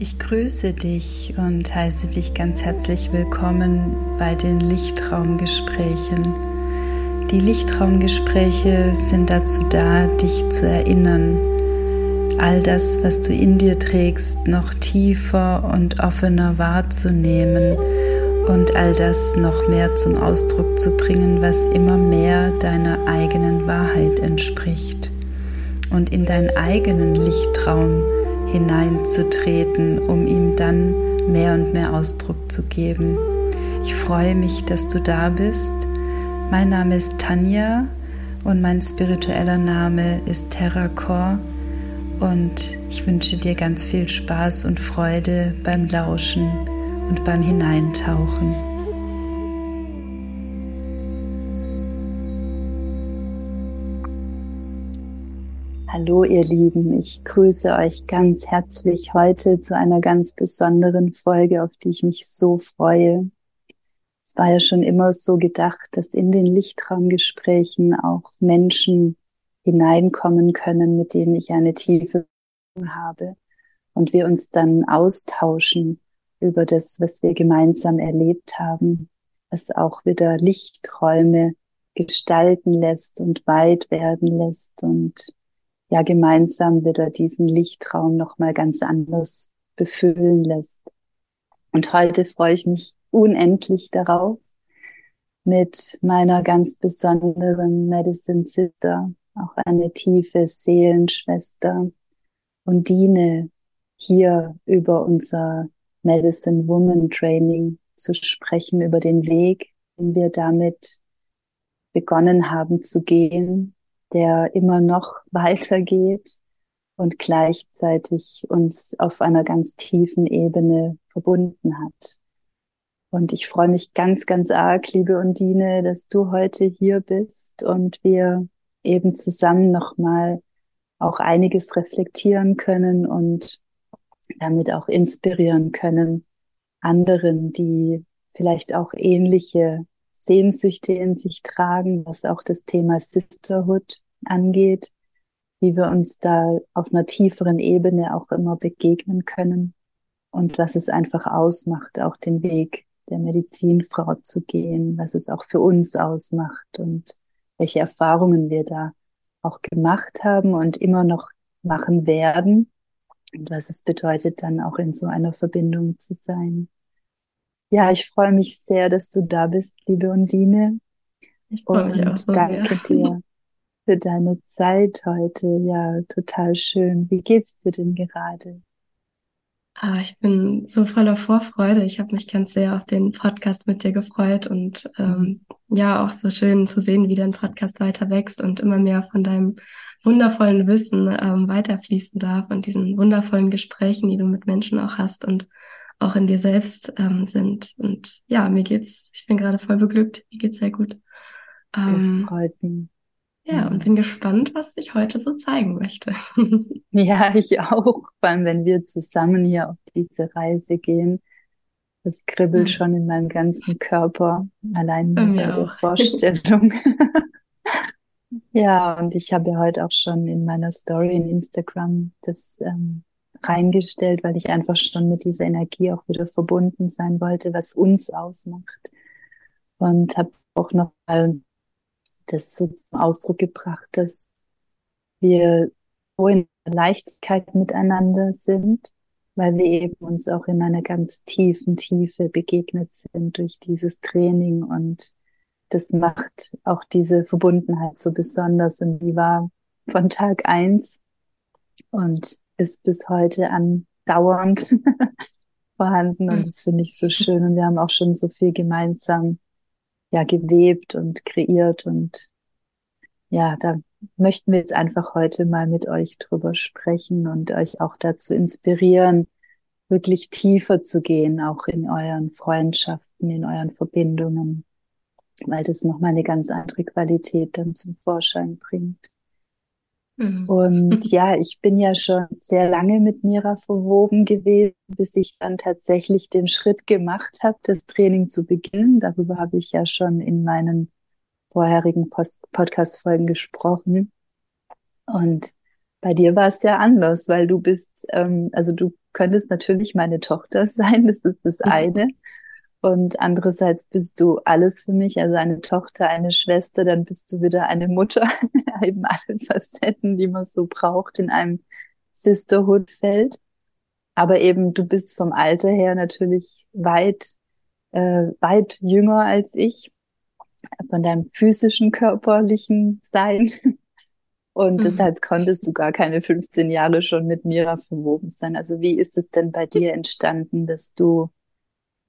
Ich grüße dich und heiße dich ganz herzlich willkommen bei den Lichtraumgesprächen. Die Lichtraumgespräche sind dazu da, dich zu erinnern, all das, was du in dir trägst, noch tiefer und offener wahrzunehmen und all das noch mehr zum Ausdruck zu bringen, was immer mehr deiner eigenen Wahrheit entspricht und in deinen eigenen Lichtraum hineinzutreten, um ihm dann mehr und mehr Ausdruck zu geben. Ich freue mich, dass du da bist. Mein Name ist Tanja und mein spiritueller Name ist Terracor und ich wünsche dir ganz viel Spaß und Freude beim Lauschen und beim Hineintauchen. Hallo ihr Lieben, ich grüße euch ganz herzlich heute zu einer ganz besonderen Folge, auf die ich mich so freue. Es war ja schon immer so gedacht, dass in den Lichtraumgesprächen auch Menschen hineinkommen können, mit denen ich eine tiefe habe und wir uns dann austauschen über das, was wir gemeinsam erlebt haben, was auch wieder Lichträume gestalten lässt und weit werden lässt und ja gemeinsam wieder diesen Lichtraum noch mal ganz anders befüllen lässt. Und heute freue ich mich unendlich darauf, mit meiner ganz besonderen Medicine Sister, auch eine tiefe Seelenschwester, Undine, hier über unser Medicine Woman Training zu sprechen, über den Weg, den wir damit begonnen haben zu gehen, der immer noch weitergeht und gleichzeitig uns auf einer ganz tiefen Ebene verbunden hat. Und ich freue mich ganz, ganz arg, liebe Undine, dass du heute hier bist und wir eben zusammen nochmal auch einiges reflektieren können und damit auch inspirieren können, anderen, die vielleicht auch ähnliche Sehnsüchte in sich tragen, was auch das Thema Sisterhood angeht, wie wir uns da auf einer tieferen Ebene auch immer begegnen können und was es einfach ausmacht, auch den Weg der Medizinfrau zu gehen, was es auch für uns ausmacht und welche Erfahrungen wir da auch gemacht haben und immer noch machen werden und was es bedeutet, dann auch in so einer Verbindung zu sein. Ja, ich freue mich sehr, dass du da bist, liebe Undine. Ich freue mich auch so danke sehr. dir für deine Zeit heute. Ja, total schön. Wie geht's dir denn gerade? Ah, ich bin so voller Vorfreude. Ich habe mich ganz sehr auf den Podcast mit dir gefreut und ähm, ja, auch so schön zu sehen, wie dein Podcast weiter wächst und immer mehr von deinem wundervollen Wissen ähm, weiterfließen darf und diesen wundervollen Gesprächen, die du mit Menschen auch hast und auch in dir selbst ähm, sind. Und ja, mir geht's, ich bin gerade voll beglückt. Mir geht's sehr gut. das ähm, freut mich. Ja, und bin gespannt, was ich heute so zeigen möchte. ja, ich auch. Vor allem, wenn wir zusammen hier auf diese Reise gehen. Das kribbelt mhm. schon in meinem ganzen Körper, allein bei der auch. Vorstellung. ja, und ich habe ja heute auch schon in meiner Story in Instagram das ähm, reingestellt, weil ich einfach schon mit dieser Energie auch wieder verbunden sein wollte, was uns ausmacht. Und habe auch noch mal das so zum Ausdruck gebracht, dass wir so in Leichtigkeit miteinander sind, weil wir eben uns auch in einer ganz tiefen Tiefe begegnet sind durch dieses Training. Und das macht auch diese Verbundenheit so besonders. Und die war von Tag eins. Und ist bis heute andauernd vorhanden und hm. das finde ich so schön und wir haben auch schon so viel gemeinsam ja gewebt und kreiert und ja, da möchten wir jetzt einfach heute mal mit euch drüber sprechen und euch auch dazu inspirieren, wirklich tiefer zu gehen, auch in euren Freundschaften, in euren Verbindungen, weil das nochmal eine ganz andere Qualität dann zum Vorschein bringt. Mhm. Und ja, ich bin ja schon sehr lange mit Mira verwoben gewesen, bis ich dann tatsächlich den Schritt gemacht habe, das Training zu beginnen. Darüber habe ich ja schon in meinen vorherigen Podcast-Folgen gesprochen. Und bei dir war es ja anders, weil du bist, ähm, also du könntest natürlich meine Tochter sein, das ist das eine. Und andererseits bist du alles für mich, also eine Tochter, eine Schwester, dann bist du wieder eine Mutter. Eben alle Facetten, die man so braucht in einem Sisterhood-Feld. Aber eben, du bist vom Alter her natürlich weit, äh, weit jünger als ich, von deinem physischen, körperlichen Sein. Und mhm. deshalb konntest du gar keine 15 Jahre schon mit Mira verwoben sein. Also wie ist es denn bei dir entstanden, dass du,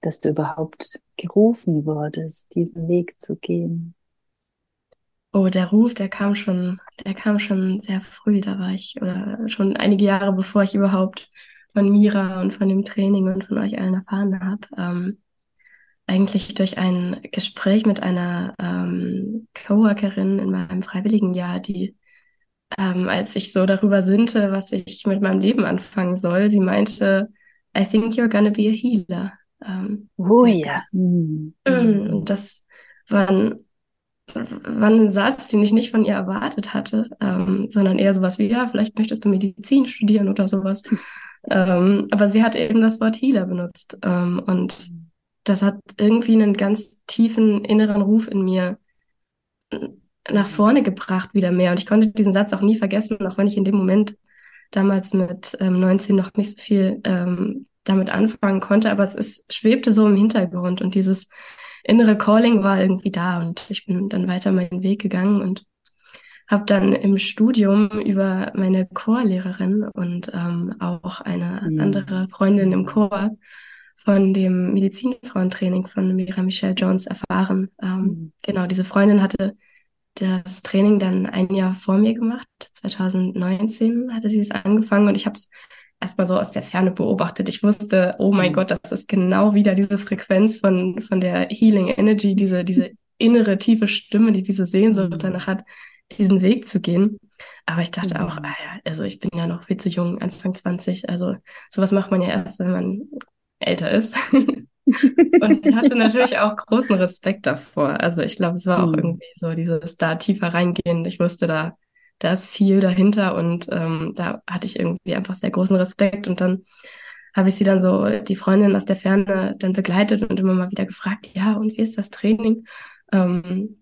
dass du überhaupt gerufen wurdest, diesen Weg zu gehen? Oh, der Ruf, der kam schon, der kam schon sehr früh. Da war ich, oder schon einige Jahre bevor ich überhaupt von Mira und von dem Training und von euch allen erfahren habe. Ähm, eigentlich durch ein Gespräch mit einer ähm, Coworkerin in meinem Freiwilligenjahr, die ähm, als ich so darüber sinnte, was ich mit meinem Leben anfangen soll, sie meinte, I think you're gonna be a healer. Ähm, oh ja. Und das war ein, war ein Satz, den ich nicht von ihr erwartet hatte, ähm, sondern eher sowas wie, ja, vielleicht möchtest du Medizin studieren oder sowas. ähm, aber sie hat eben das Wort Healer benutzt. Ähm, und das hat irgendwie einen ganz tiefen inneren Ruf in mir nach vorne gebracht wieder mehr. Und ich konnte diesen Satz auch nie vergessen, auch wenn ich in dem Moment damals mit ähm, 19 noch nicht so viel ähm, damit anfangen konnte, aber es ist, schwebte so im Hintergrund und dieses innere Calling war irgendwie da und ich bin dann weiter meinen Weg gegangen und habe dann im Studium über meine Chorlehrerin und ähm, auch eine mhm. andere Freundin im Chor von dem Medizinfrauentraining von Mira Michelle Jones erfahren. Ähm, mhm. Genau, diese Freundin hatte das Training dann ein Jahr vor mir gemacht. 2019 hatte sie es angefangen und ich habe es erstmal so aus der Ferne beobachtet. Ich wusste, oh mein mhm. Gott, das ist genau wieder diese Frequenz von, von der Healing Energy, diese, diese innere tiefe Stimme, die diese Sehnsucht mhm. danach hat, diesen Weg zu gehen. Aber ich dachte mhm. auch, ah ja, also ich bin ja noch viel zu jung, Anfang 20. Also sowas macht man ja erst, wenn man älter ist. und ich hatte natürlich auch großen Respekt davor. Also ich glaube, es war auch mhm. irgendwie so dieses da tiefer reingehen. Ich wusste, da, da ist viel dahinter und ähm, da hatte ich irgendwie einfach sehr großen Respekt. Und dann habe ich sie dann so, die Freundin aus der Ferne, dann begleitet und immer mal wieder gefragt, ja, und wie ist das Training? Ähm,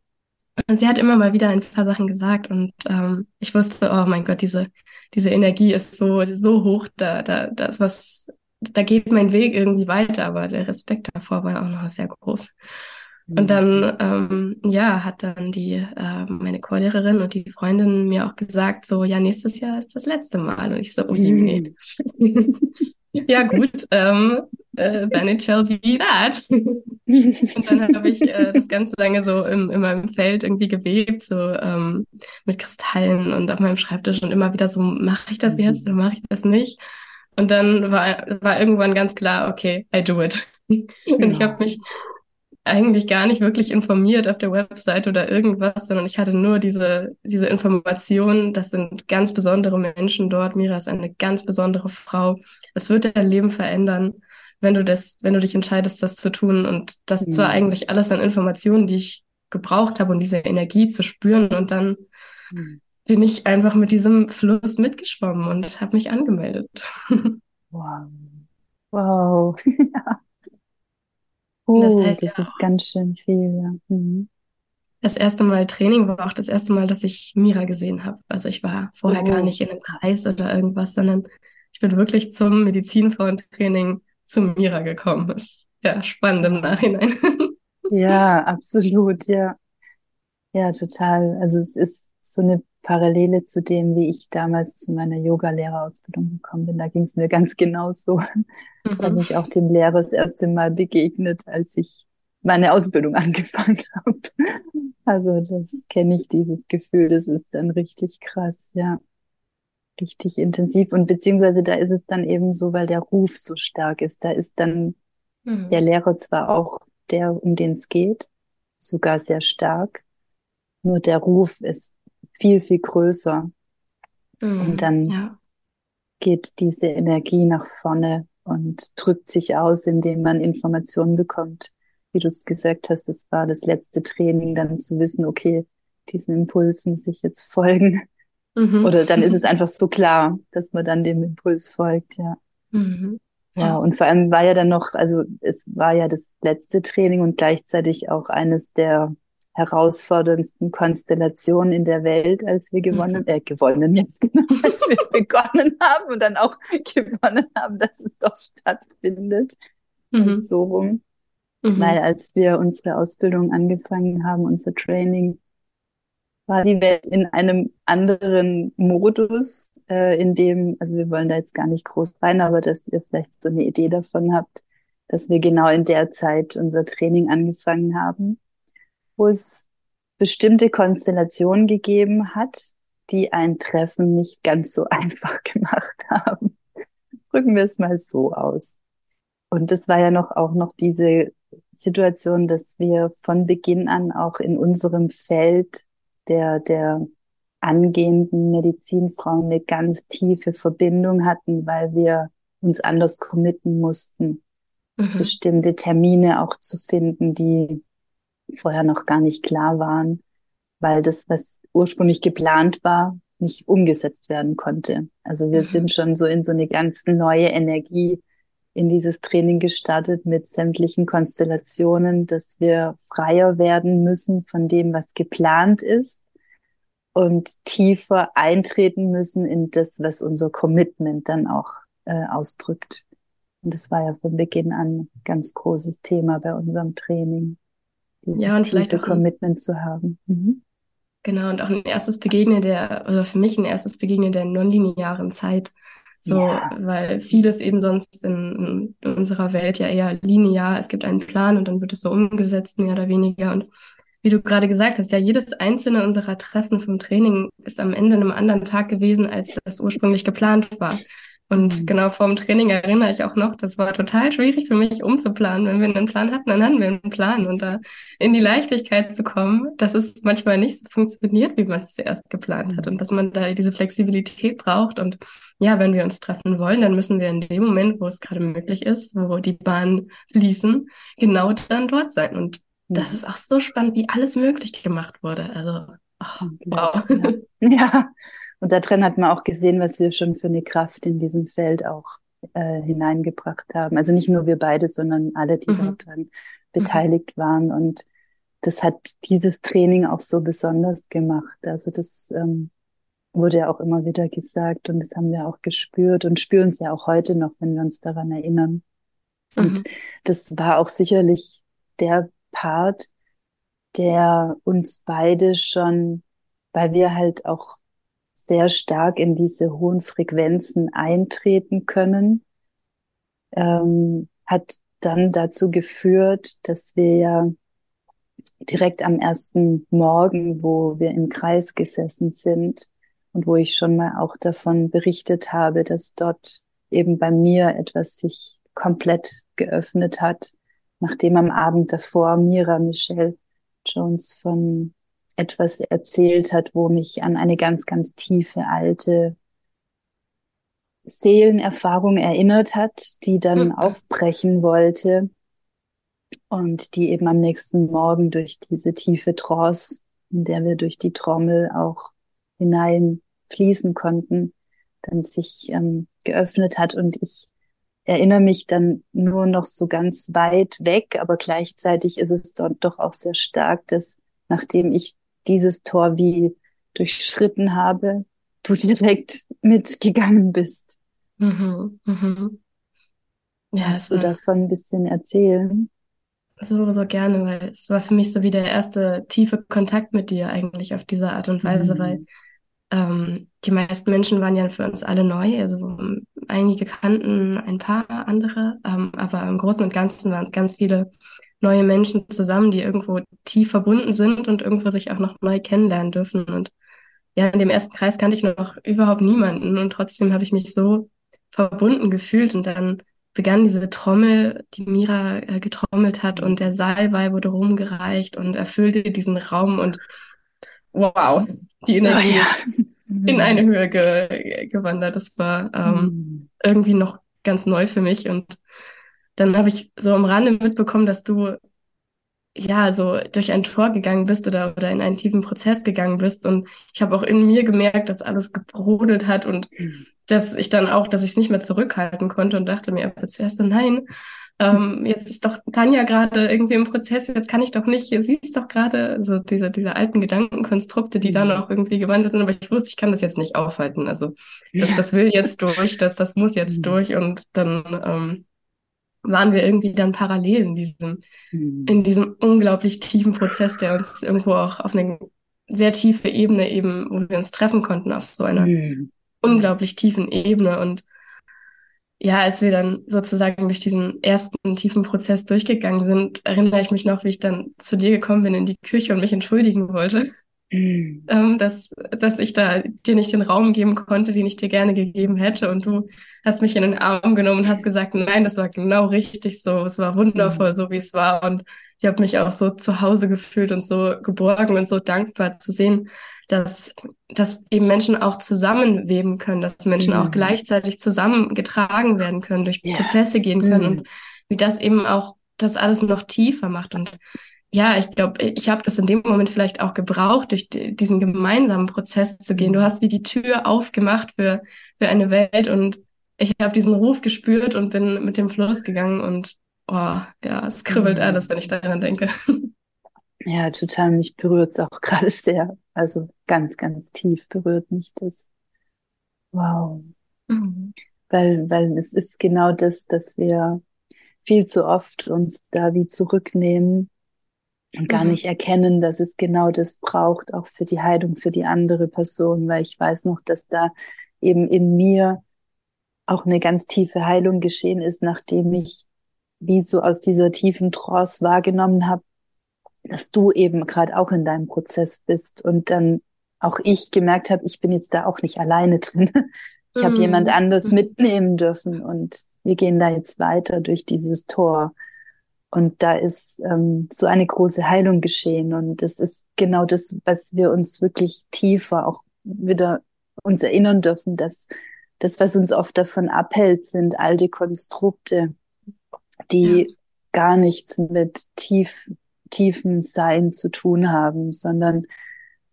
und sie hat immer mal wieder ein paar Sachen gesagt und ähm, ich wusste, oh mein Gott, diese, diese Energie ist so, so hoch, da, da, da ist was da geht mein Weg irgendwie weiter, aber der Respekt davor war auch noch sehr groß. Und mhm. dann, ähm, ja, hat dann die, äh, meine Chorlehrerin und die Freundin mir auch gesagt, so, ja, nächstes Jahr ist das letzte Mal. Und ich so, oh je, nee. ja, gut, ähm, äh, then it shall be that. und dann habe ich äh, das ganz lange so im, in meinem Feld irgendwie gewebt, so ähm, mit Kristallen und auf meinem Schreibtisch und immer wieder so, mache ich das jetzt oder mache ich das nicht? Und dann war, war irgendwann ganz klar, okay, I do it. Und ja. ich habe mich eigentlich gar nicht wirklich informiert auf der Website oder irgendwas, sondern ich hatte nur diese, diese Information, das sind ganz besondere Menschen dort. Mira ist eine ganz besondere Frau. Es wird dein Leben verändern, wenn du das, wenn du dich entscheidest, das zu tun. Und das mhm. war eigentlich alles an Informationen, die ich gebraucht habe, um diese Energie zu spüren. Und dann mhm bin ich einfach mit diesem Fluss mitgeschwommen und habe mich angemeldet. Wow. Wow. ja. Oh, das, heißt das ja ist ganz schön viel, ja. Mhm. Das erste Mal Training war auch das erste Mal, dass ich Mira gesehen habe. Also ich war vorher oh. gar nicht in einem Kreis oder irgendwas, sondern ich bin wirklich zum Medizinfrauentraining zu Mira gekommen. Das ist ja spannend im Nachhinein. ja, absolut, ja. Ja, total. Also es ist so eine Parallele zu dem, wie ich damals zu meiner Yoga-Lehrerausbildung gekommen bin. Da ging es mir ganz genauso. Mhm. Da bin ich auch dem Lehrer das erste Mal begegnet, als ich meine Ausbildung angefangen habe. Also das kenne ich, dieses Gefühl. Das ist dann richtig krass, ja. Richtig intensiv. Und beziehungsweise da ist es dann eben so, weil der Ruf so stark ist. Da ist dann mhm. der Lehrer zwar auch der, um den es geht, sogar sehr stark. Nur der Ruf ist viel, viel größer. Mhm, und dann ja. geht diese Energie nach vorne und drückt sich aus, indem man Informationen bekommt. Wie du es gesagt hast, das war das letzte Training, dann zu wissen, okay, diesem Impuls muss ich jetzt folgen. Mhm. Oder dann ist es einfach so klar, dass man dann dem Impuls folgt, ja. Mhm. Ja. ja, und vor allem war ja dann noch, also es war ja das letzte Training und gleichzeitig auch eines der herausforderndsten Konstellationen in der Welt, als wir gewonnen, mhm. äh, gewonnen, ja, als wir begonnen haben und dann auch gewonnen haben, dass es doch stattfindet. Mhm. So rum. Mhm. Weil als wir unsere Ausbildung angefangen haben, unser Training, war die Welt in einem anderen Modus, äh, in dem, also wir wollen da jetzt gar nicht groß rein, aber dass ihr vielleicht so eine Idee davon habt, dass wir genau in der Zeit unser Training angefangen haben, wo es bestimmte Konstellationen gegeben hat, die ein Treffen nicht ganz so einfach gemacht haben. Drücken wir es mal so aus. Und das war ja noch auch noch diese Situation, dass wir von Beginn an auch in unserem Feld der, der angehenden Medizinfrauen eine ganz tiefe Verbindung hatten, weil wir uns anders committen mussten, mhm. bestimmte Termine auch zu finden, die vorher noch gar nicht klar waren, weil das, was ursprünglich geplant war, nicht umgesetzt werden konnte. Also wir mhm. sind schon so in so eine ganz neue Energie in dieses Training gestartet mit sämtlichen Konstellationen, dass wir freier werden müssen von dem, was geplant ist und tiefer eintreten müssen in das, was unser Commitment dann auch äh, ausdrückt. Und das war ja von Beginn an ein ganz großes Thema bei unserem Training, ja, und vielleicht auch Commitment zu haben. Mhm. Genau, und auch ein erstes Begegnen der, oder für mich ein erstes Begegnen der nonlinearen Zeit. So, ja. weil vieles eben sonst in, in, unserer Welt ja eher linear, es gibt einen Plan und dann wird es so umgesetzt, mehr oder weniger. Und wie du gerade gesagt hast, ja, jedes einzelne unserer Treffen vom Training ist am Ende einem anderen Tag gewesen, als das ursprünglich geplant war. Und mhm. genau vorm Training erinnere ich auch noch, das war total schwierig für mich umzuplanen. Wenn wir einen Plan hatten, dann hatten wir einen Plan. Und da in die Leichtigkeit zu kommen, dass es manchmal nicht so funktioniert, wie man es zuerst geplant hat. Und dass man da diese Flexibilität braucht. Und ja, wenn wir uns treffen wollen, dann müssen wir in dem Moment, wo es gerade möglich ist, wo die Bahnen fließen, genau dann dort sein. Und das mhm. ist auch so spannend, wie alles möglich gemacht wurde. Also, oh, wow. Ja. ja. Und da drin hat man auch gesehen, was wir schon für eine Kraft in diesem Feld auch äh, hineingebracht haben. Also nicht nur wir beide, sondern alle, die mhm. daran mhm. beteiligt waren. Und das hat dieses Training auch so besonders gemacht. Also das ähm, wurde ja auch immer wieder gesagt und das haben wir auch gespürt und spüren es ja auch heute noch, wenn wir uns daran erinnern. Und mhm. das war auch sicherlich der Part, der uns beide schon, weil wir halt auch sehr stark in diese hohen Frequenzen eintreten können, ähm, hat dann dazu geführt, dass wir ja direkt am ersten Morgen, wo wir im Kreis gesessen sind und wo ich schon mal auch davon berichtet habe, dass dort eben bei mir etwas sich komplett geöffnet hat, nachdem am Abend davor Mira Michelle Jones von etwas erzählt hat, wo mich an eine ganz, ganz tiefe alte Seelenerfahrung erinnert hat, die dann mhm. aufbrechen wollte und die eben am nächsten Morgen durch diese tiefe Trance, in der wir durch die Trommel auch hinein fließen konnten, dann sich ähm, geöffnet hat und ich erinnere mich dann nur noch so ganz weit weg, aber gleichzeitig ist es dort doch auch sehr stark, dass nachdem ich dieses Tor wie durchschritten habe, du direkt mitgegangen bist. Mhm, mhm. Ja, Kannst du davon ein bisschen erzählen? So, so gerne, weil es war für mich so wie der erste tiefe Kontakt mit dir eigentlich auf diese Art und Weise, mhm. weil ähm, die meisten Menschen waren ja für uns alle neu, also einige kannten ein paar andere, ähm, aber im Großen und Ganzen waren es ganz viele neue Menschen zusammen, die irgendwo tief verbunden sind und irgendwo sich auch noch neu kennenlernen dürfen. Und ja, in dem ersten Kreis kannte ich noch überhaupt niemanden und trotzdem habe ich mich so verbunden gefühlt und dann begann diese Trommel, die Mira äh, getrommelt hat und der Salbei wurde rumgereicht und erfüllte diesen Raum und wow, die Energie oh, ja. in eine Höhe ge gewandert. Das war ähm, mhm. irgendwie noch ganz neu für mich und dann habe ich so am Rande mitbekommen, dass du ja, so durch ein Tor gegangen bist oder, oder in einen tiefen Prozess gegangen bist. Und ich habe auch in mir gemerkt, dass alles gebrodelt hat und dass ich dann auch, dass ich es nicht mehr zurückhalten konnte und dachte mir aber zuerst so, nein, ähm, jetzt ist doch Tanja gerade irgendwie im Prozess, jetzt kann ich doch nicht, sie ist doch gerade, so diese, diese alten Gedankenkonstrukte, die dann mhm. auch irgendwie gewandelt sind, aber ich wusste, ich kann das jetzt nicht aufhalten. Also das, das will jetzt durch, das, das muss jetzt mhm. durch und dann ähm, waren wir irgendwie dann parallel in diesem, mhm. in diesem unglaublich tiefen Prozess, der uns irgendwo auch auf eine sehr tiefe Ebene eben, wo wir uns treffen konnten, auf so einer mhm. unglaublich tiefen Ebene. Und ja, als wir dann sozusagen durch diesen ersten tiefen Prozess durchgegangen sind, erinnere ich mich noch, wie ich dann zu dir gekommen bin in die Küche und mich entschuldigen wollte. Mhm. Ähm, dass, dass ich da dir nicht den Raum geben konnte, den ich dir gerne gegeben hätte. Und du hast mich in den Arm genommen und hast gesagt, nein, das war genau richtig so. Es war wundervoll, mhm. so wie es war. Und ich habe mich auch so zu Hause gefühlt und so geborgen und so dankbar zu sehen, dass, dass eben Menschen auch zusammenweben können, dass Menschen mhm. auch gleichzeitig zusammengetragen werden können, durch yeah. Prozesse gehen können mhm. und wie das eben auch das alles noch tiefer macht. Und ja, ich glaube, ich habe das in dem Moment vielleicht auch gebraucht, durch diesen gemeinsamen Prozess zu gehen. Du hast wie die Tür aufgemacht für, für eine Welt und ich habe diesen Ruf gespürt und bin mit dem Fluss gegangen und oh, ja, es kribbelt mhm. alles, wenn ich daran denke. Ja, total. Mich berührt es auch gerade sehr. Also ganz, ganz tief berührt mich das. Wow. Mhm. Weil, weil es ist genau das, dass wir viel zu oft uns da wie zurücknehmen und gar mhm. nicht erkennen, dass es genau das braucht, auch für die Heilung für die andere Person, weil ich weiß noch, dass da eben in mir auch eine ganz tiefe Heilung geschehen ist, nachdem ich wie so aus dieser tiefen Trance wahrgenommen habe, dass du eben gerade auch in deinem Prozess bist und dann auch ich gemerkt habe, ich bin jetzt da auch nicht alleine drin. Ich mm. habe jemand anders mm. mitnehmen dürfen und wir gehen da jetzt weiter durch dieses Tor. Und da ist ähm, so eine große Heilung geschehen. Und das ist genau das, was wir uns wirklich tiefer auch wieder uns erinnern dürfen, dass das, was uns oft davon abhält, sind alte Konstrukte, die ja. gar nichts mit tief, tiefem Sein zu tun haben, sondern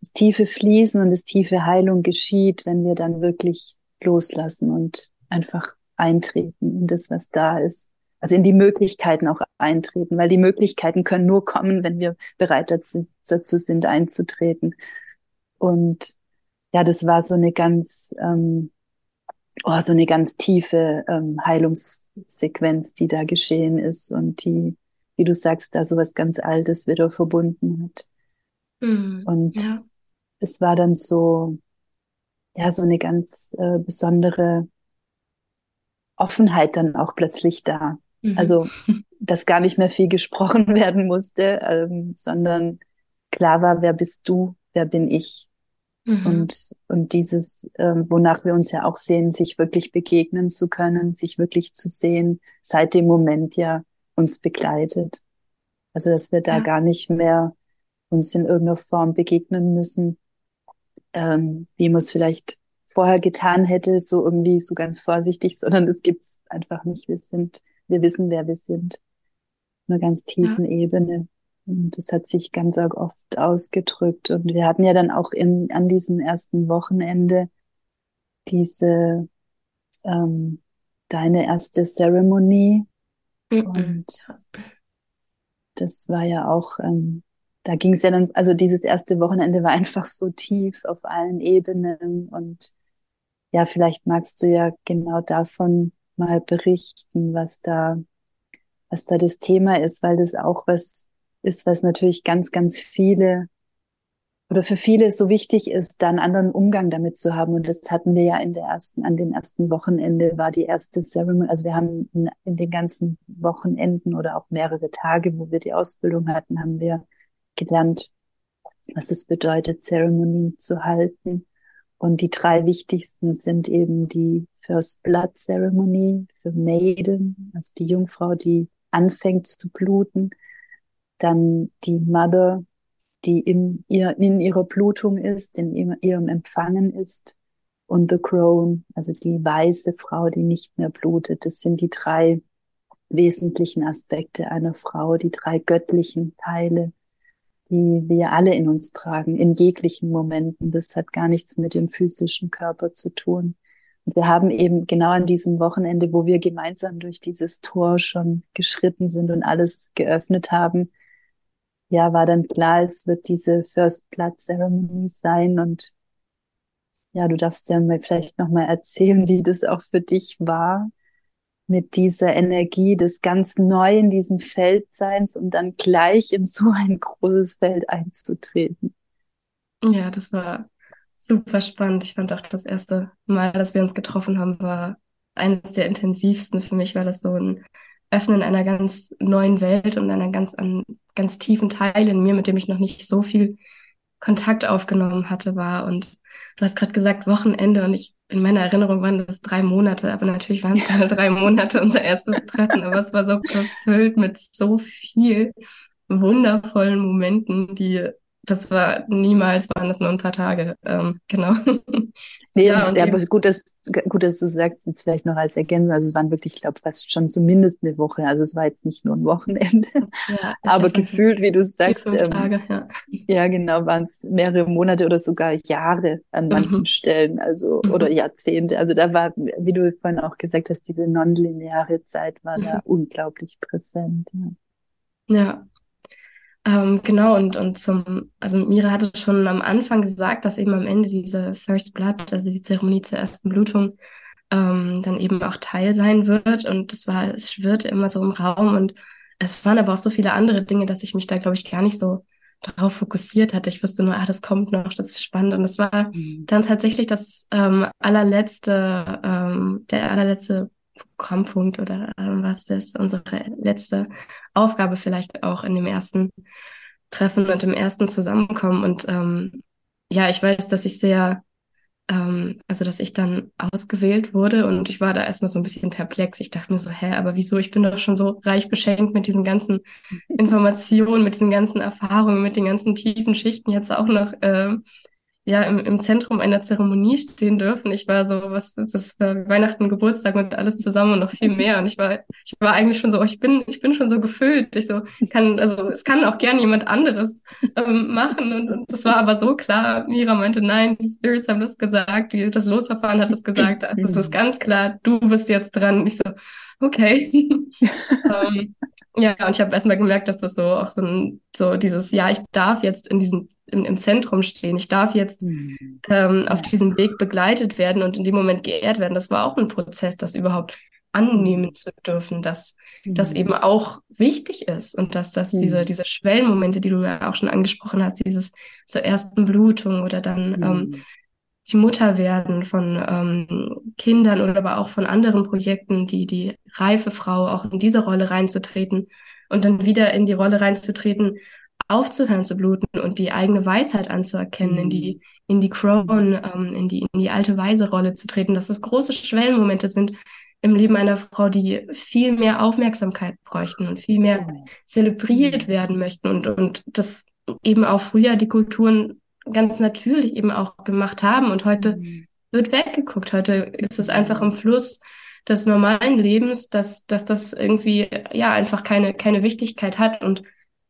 das tiefe Fließen und das tiefe Heilung geschieht, wenn wir dann wirklich loslassen und einfach eintreten in das, was da ist also in die Möglichkeiten auch eintreten, weil die Möglichkeiten können nur kommen, wenn wir bereit dazu, sind, einzutreten. Und ja, das war so eine ganz, ähm, oh, so eine ganz tiefe ähm, Heilungssequenz, die da geschehen ist und die, wie du sagst, da so was ganz Altes wieder verbunden hat. Mhm, und ja. es war dann so, ja, so eine ganz äh, besondere Offenheit dann auch plötzlich da. Mhm. Also, dass gar nicht mehr viel gesprochen werden musste, ähm, sondern klar war, wer bist du, wer bin ich? Mhm. Und, und dieses, ähm, wonach wir uns ja auch sehen, sich wirklich begegnen zu können, sich wirklich zu sehen, seit dem Moment ja uns begleitet. Also, dass wir da ja. gar nicht mehr uns in irgendeiner Form begegnen müssen, ähm, wie man es vielleicht vorher getan hätte, so irgendwie so ganz vorsichtig, sondern das gibt's einfach nicht. Wir sind wir wissen, wer wir sind. Auf einer ganz tiefen ja. Ebene. Und das hat sich ganz oft ausgedrückt. Und wir hatten ja dann auch in, an diesem ersten Wochenende diese, ähm, deine erste Zeremonie. Mhm. Und das war ja auch, ähm, da ging es ja dann, also dieses erste Wochenende war einfach so tief auf allen Ebenen. Und ja, vielleicht magst du ja genau davon mal berichten, was da, was da das Thema ist, weil das auch was ist, was natürlich ganz, ganz viele oder für viele so wichtig ist, da einen anderen Umgang damit zu haben. Und das hatten wir ja in der ersten, an dem ersten Wochenende war die erste Ceremony. Also wir haben in, in den ganzen Wochenenden oder auch mehrere Tage, wo wir die Ausbildung hatten, haben wir gelernt, was es bedeutet, Zeremonien zu halten. Und die drei wichtigsten sind eben die First Blood Ceremony für Maiden, also die Jungfrau, die anfängt zu bluten. Dann die Mother, die in, ihr, in ihrer Blutung ist, in ihrem Empfangen ist. Und the Crone, also die weiße Frau, die nicht mehr blutet. Das sind die drei wesentlichen Aspekte einer Frau, die drei göttlichen Teile, die wir alle in uns tragen, in jeglichen Momenten. Das hat gar nichts mit dem physischen Körper zu tun. Und wir haben eben genau an diesem Wochenende, wo wir gemeinsam durch dieses Tor schon geschritten sind und alles geöffnet haben, ja, war dann klar, es wird diese First Blood Ceremony sein und ja, du darfst ja mal vielleicht nochmal erzählen, wie das auch für dich war, mit dieser Energie des ganz Neu in diesem Feldseins und dann gleich in so ein großes Feld einzutreten. Ja, das war super spannend. Ich fand auch das erste Mal, dass wir uns getroffen haben, war eines der intensivsten für mich, weil das so ein Öffnen einer ganz neuen Welt und einer ganz, an, ganz tiefen Teil in mir, mit dem ich noch nicht so viel Kontakt aufgenommen hatte, war. Und du hast gerade gesagt Wochenende und ich in meiner Erinnerung waren das drei Monate, aber natürlich waren es keine drei Monate unser erstes Treffen, aber es war so gefüllt mit so viel wundervollen Momenten, die das war niemals, waren das nur ein paar Tage. Ähm, genau. Nee, ja, und, ja, aber gut dass, gut, dass du sagst, jetzt vielleicht noch als Ergänzung, also es waren wirklich, ich glaube, fast schon zumindest eine Woche. Also es war jetzt nicht nur ein Wochenende. Ja, aber gefühlt, wie du sagst, ähm, Tage, ja. ja, genau, waren es mehrere Monate oder sogar Jahre an mhm. manchen mhm. Stellen, also mhm. oder Jahrzehnte. Also da war, wie du vorhin auch gesagt hast, diese nonlineare Zeit war mhm. da unglaublich präsent. Ja. ja, ähm, genau, und, und zum, also Mira hatte schon am Anfang gesagt, dass eben am Ende diese First Blood, also die Zeremonie zur ersten Blutung, ähm, dann eben auch Teil sein wird. Und das war, es schwirrte immer so im Raum und es waren aber auch so viele andere Dinge, dass ich mich da, glaube ich, gar nicht so darauf fokussiert hatte. Ich wusste nur, ah, das kommt noch, das ist spannend. Und es war mhm. dann tatsächlich das ähm, allerletzte, ähm, der allerletzte Programmpunkt oder ähm, was ist unsere letzte Aufgabe vielleicht auch in dem ersten Treffen und im ersten Zusammenkommen. Und ähm, ja, ich weiß, dass ich sehr, ähm, also dass ich dann ausgewählt wurde und ich war da erstmal so ein bisschen perplex. Ich dachte mir so, hä, aber wieso? Ich bin doch schon so reich beschenkt mit diesen ganzen Informationen, mit diesen ganzen Erfahrungen, mit den ganzen tiefen Schichten jetzt auch noch. Äh, ja im, im Zentrum einer Zeremonie stehen dürfen. Ich war so, was das war Weihnachten, Geburtstag und alles zusammen und noch viel mehr. Und ich war, ich war eigentlich schon so, ich bin, ich bin schon so gefüllt. Ich so kann, also es kann auch gern jemand anderes ähm, machen. Und, und das war aber so klar. Mira meinte, nein, die Spirits haben das gesagt, die, das Losverfahren hat das gesagt. Also es ist ganz klar, du bist jetzt dran. Und ich so, okay. ähm, ja, und ich habe erstmal gemerkt, dass das so auch so, ein, so dieses, ja, ich darf jetzt in diesen im, im Zentrum stehen. Ich darf jetzt mhm. ähm, auf diesem Weg begleitet werden und in dem Moment geehrt werden. Das war auch ein Prozess, das überhaupt annehmen zu dürfen, dass mhm. das eben auch wichtig ist und dass das mhm. diese, diese Schwellenmomente, die du ja auch schon angesprochen hast, dieses zur ersten Blutung oder dann mhm. ähm, die Mutter werden von ähm, Kindern oder aber auch von anderen Projekten, die die reife Frau auch in diese Rolle reinzutreten und dann wieder in die Rolle reinzutreten, aufzuhören zu bluten und die eigene Weisheit anzuerkennen, mhm. in die, in die Crown, ähm, in die, in die alte Weise-Rolle zu treten, dass es große Schwellenmomente sind im Leben einer Frau, die viel mehr Aufmerksamkeit bräuchten und viel mehr zelebriert mhm. werden möchten und, und das eben auch früher die Kulturen ganz natürlich eben auch gemacht haben und heute mhm. wird weggeguckt. Heute ist es einfach im Fluss des normalen Lebens, dass, dass das irgendwie ja einfach keine, keine Wichtigkeit hat und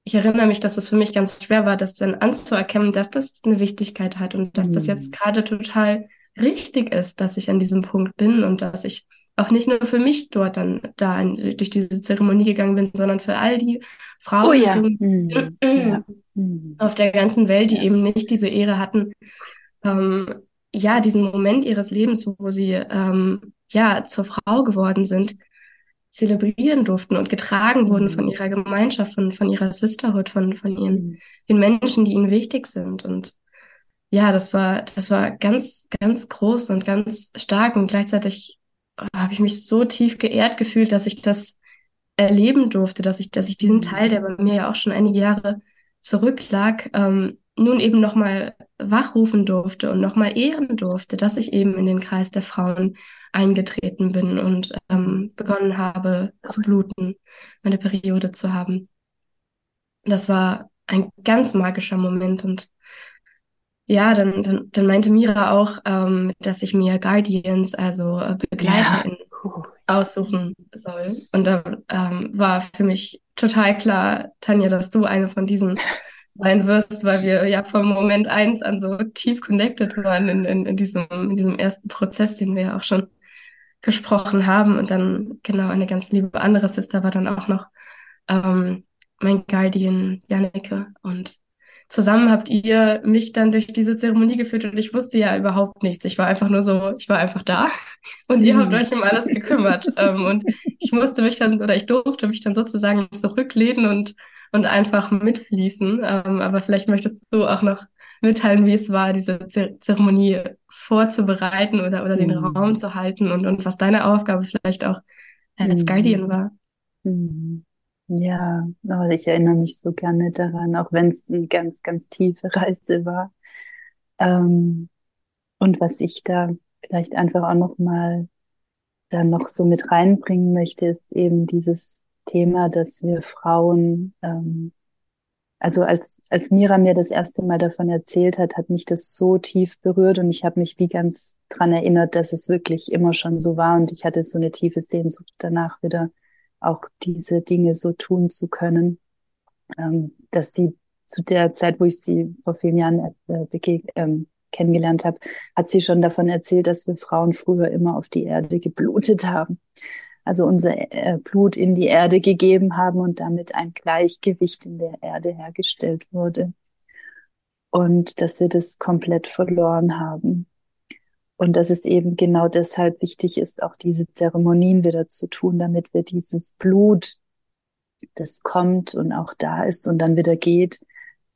ich erinnere mich, dass es für mich ganz schwer war, das dann anzuerkennen, dass das eine Wichtigkeit hat und dass mhm. das jetzt mhm. gerade total richtig ist, dass ich an diesem Punkt bin und dass ich auch nicht nur für mich dort dann da durch diese Zeremonie gegangen bin, sondern für all die Frauen oh, ja. Mhm. ja. Mhm. auf der ganzen Welt, die ja. eben nicht diese Ehre hatten, ähm, ja, diesen Moment ihres Lebens, wo sie ähm, ja zur Frau geworden sind, zelebrieren durften und getragen wurden von mhm. ihrer Gemeinschaft, von, von ihrer Sisterhood, von, von ihren, mhm. den Menschen, die ihnen wichtig sind. Und ja, das war, das war ganz, ganz groß und ganz stark und gleichzeitig habe ich mich so tief geehrt gefühlt, dass ich das erleben durfte, dass ich, dass ich diesen Teil, der bei mir ja auch schon einige Jahre zurücklag, ähm, nun eben nochmal wachrufen durfte und nochmal ehren durfte, dass ich eben in den Kreis der Frauen eingetreten bin und ähm, begonnen habe zu bluten, meine Periode zu haben. Das war ein ganz magischer Moment und ja, dann, dann, dann meinte Mira auch, ähm, dass ich mir Guardians, also äh, Begleiter ja. aussuchen soll. Und da ähm, war für mich total klar, Tanja, dass du eine von diesen sein wirst, weil wir ja vom Moment eins an so tief connected waren in, in, in, diesem, in diesem ersten Prozess, den wir ja auch schon gesprochen haben. Und dann, genau, eine ganz liebe andere Sister war dann auch noch ähm, mein Guardian Janneke. Und zusammen habt ihr mich dann durch diese Zeremonie geführt und ich wusste ja überhaupt nichts. Ich war einfach nur so, ich war einfach da und ihr habt mhm. euch um alles gekümmert. ähm, und ich musste mich dann, oder ich durfte mich dann sozusagen zurücklehnen und, und einfach mitfließen. Ähm, aber vielleicht möchtest du auch noch mitteilen, wie es war, diese Zeremonie vorzubereiten oder, oder den mhm. Raum zu halten und, und was deine Aufgabe vielleicht auch als mhm. Guardian war. Mhm. Ja, aber ich erinnere mich so gerne daran, auch wenn es eine ganz, ganz tiefe Reise war. Ähm, und was ich da vielleicht einfach auch noch mal dann noch so mit reinbringen möchte, ist eben dieses Thema, dass wir Frauen, ähm, also als, als Mira mir das erste Mal davon erzählt hat, hat mich das so tief berührt und ich habe mich wie ganz dran erinnert, dass es wirklich immer schon so war und ich hatte so eine tiefe Sehnsucht danach wieder auch diese Dinge so tun zu können, ähm, dass sie zu der Zeit, wo ich sie vor vielen Jahren äh, ähm, kennengelernt habe, hat sie schon davon erzählt, dass wir Frauen früher immer auf die Erde geblutet haben. Also unser äh, Blut in die Erde gegeben haben und damit ein Gleichgewicht in der Erde hergestellt wurde. Und dass wir das komplett verloren haben. Und dass es eben genau deshalb wichtig ist, auch diese Zeremonien wieder zu tun, damit wir dieses Blut, das kommt und auch da ist und dann wieder geht,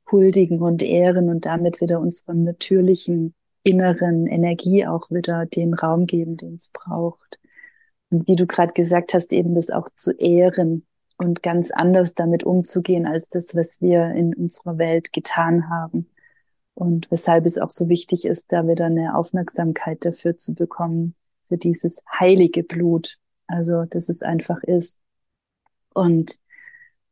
huldigen und ehren und damit wieder unserer natürlichen inneren Energie auch wieder den Raum geben, den es braucht. Und wie du gerade gesagt hast, eben das auch zu ehren und ganz anders damit umzugehen als das, was wir in unserer Welt getan haben und weshalb es auch so wichtig ist, da wieder eine Aufmerksamkeit dafür zu bekommen, für dieses heilige Blut, also dass es einfach ist. Und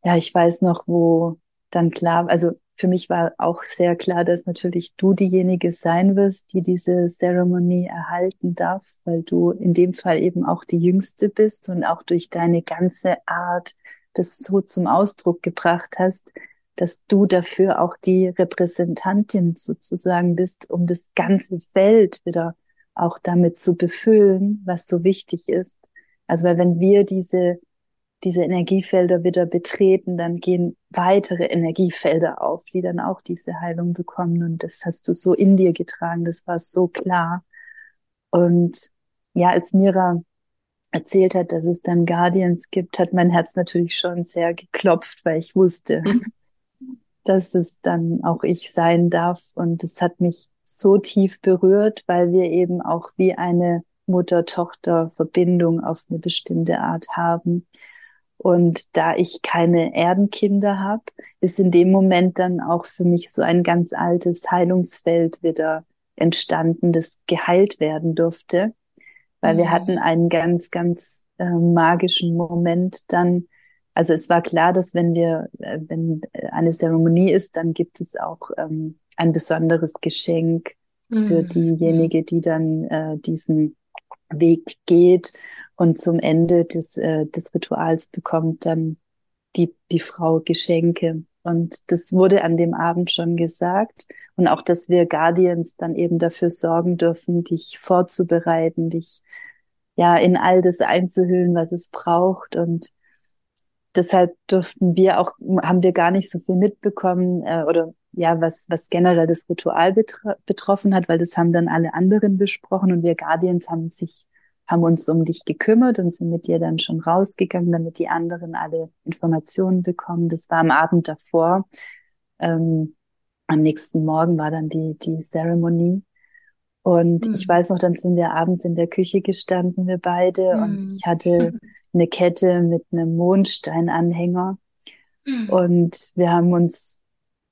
ja, ich weiß noch, wo dann klar, also für mich war auch sehr klar, dass natürlich du diejenige sein wirst, die diese Zeremonie erhalten darf, weil du in dem Fall eben auch die Jüngste bist und auch durch deine ganze Art das so zum Ausdruck gebracht hast, dass du dafür auch die Repräsentantin sozusagen bist, um das ganze Feld wieder auch damit zu befüllen, was so wichtig ist. Also weil wenn wir diese, diese Energiefelder wieder betreten, dann gehen weitere Energiefelder auf, die dann auch diese Heilung bekommen. Und das hast du so in dir getragen, das war so klar. Und ja, als Mira erzählt hat, dass es dann Guardians gibt, hat mein Herz natürlich schon sehr geklopft, weil ich wusste, mhm dass es dann auch ich sein darf. Und es hat mich so tief berührt, weil wir eben auch wie eine Mutter-Tochter-Verbindung auf eine bestimmte Art haben. Und da ich keine Erdenkinder habe, ist in dem Moment dann auch für mich so ein ganz altes Heilungsfeld wieder entstanden, das geheilt werden durfte. Weil mhm. wir hatten einen ganz, ganz äh, magischen Moment dann, also es war klar, dass wenn wir, äh, wenn eine Zeremonie ist, dann gibt es auch ähm, ein besonderes Geschenk für mhm. diejenige, die dann äh, diesen Weg geht und zum Ende des, äh, des Rituals bekommt dann die, die Frau Geschenke. Und das wurde an dem Abend schon gesagt. Und auch, dass wir Guardians dann eben dafür sorgen dürfen, dich vorzubereiten, dich ja in all das einzuhüllen, was es braucht. Und deshalb durften wir auch, haben wir gar nicht so viel mitbekommen äh, oder ja, was, was generell das Ritual betro betroffen hat, weil das haben dann alle anderen besprochen und wir Guardians haben sich, haben uns um dich gekümmert und sind mit dir dann schon rausgegangen, damit die anderen alle Informationen bekommen. Das war am Abend davor. Ähm, am nächsten Morgen war dann die, die Ceremony. Und mhm. ich weiß noch, dann sind wir abends in der Küche gestanden, wir beide, mhm. und ich hatte eine Kette mit einem Mondsteinanhänger. Mhm. Und wir haben uns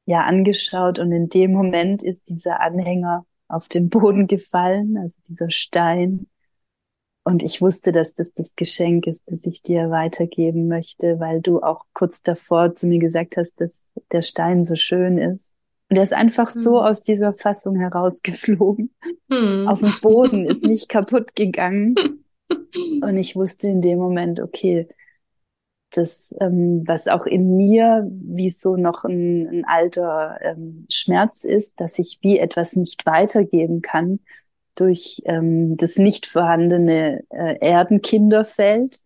ja angeschaut und in dem Moment ist dieser Anhänger auf den Boden gefallen, also dieser Stein. Und ich wusste, dass das das Geschenk ist, das ich dir weitergeben möchte, weil du auch kurz davor zu mir gesagt hast, dass der Stein so schön ist. Und er ist einfach so hm. aus dieser Fassung herausgeflogen. Hm. Auf dem Boden, ist nicht kaputt gegangen. Und ich wusste in dem Moment, okay, das, ähm, was auch in mir wie so noch ein, ein alter ähm, Schmerz ist, dass ich wie etwas nicht weitergeben kann durch ähm, das nicht vorhandene äh, Erdenkinderfeld,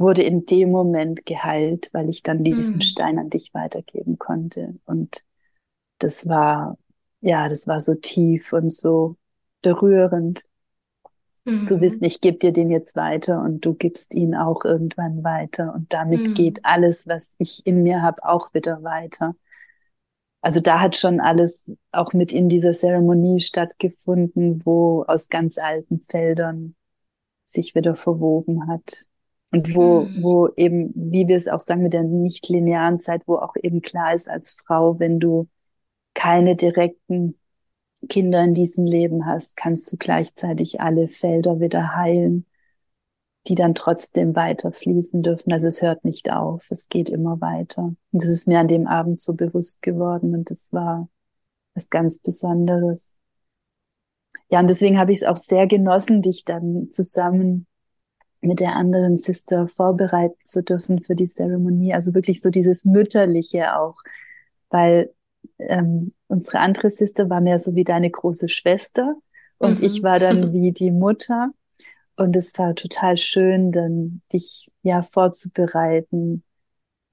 wurde in dem Moment geheilt, weil ich dann diesen mhm. Stein an dich weitergeben konnte. Und das war, ja, das war so tief und so berührend mhm. zu wissen, ich gebe dir den jetzt weiter und du gibst ihn auch irgendwann weiter. Und damit mhm. geht alles, was ich in mir habe, auch wieder weiter. Also da hat schon alles auch mit in dieser Zeremonie stattgefunden, wo aus ganz alten Feldern sich wieder verwoben hat. Und wo, mhm. wo eben, wie wir es auch sagen, mit der nicht linearen Zeit, wo auch eben klar ist als Frau, wenn du keine direkten Kinder in diesem Leben hast, kannst du gleichzeitig alle Felder wieder heilen, die dann trotzdem weiter fließen dürfen. Also es hört nicht auf, es geht immer weiter. Und das ist mir an dem Abend so bewusst geworden und das war was ganz Besonderes. Ja, und deswegen habe ich es auch sehr genossen, dich dann zusammen mit der anderen Sister vorbereiten zu dürfen für die Zeremonie. Also wirklich so dieses Mütterliche auch, weil ähm, unsere andere Sister war mehr so wie deine große Schwester und mhm. ich war dann wie die Mutter. Und es war total schön, dann dich ja vorzubereiten,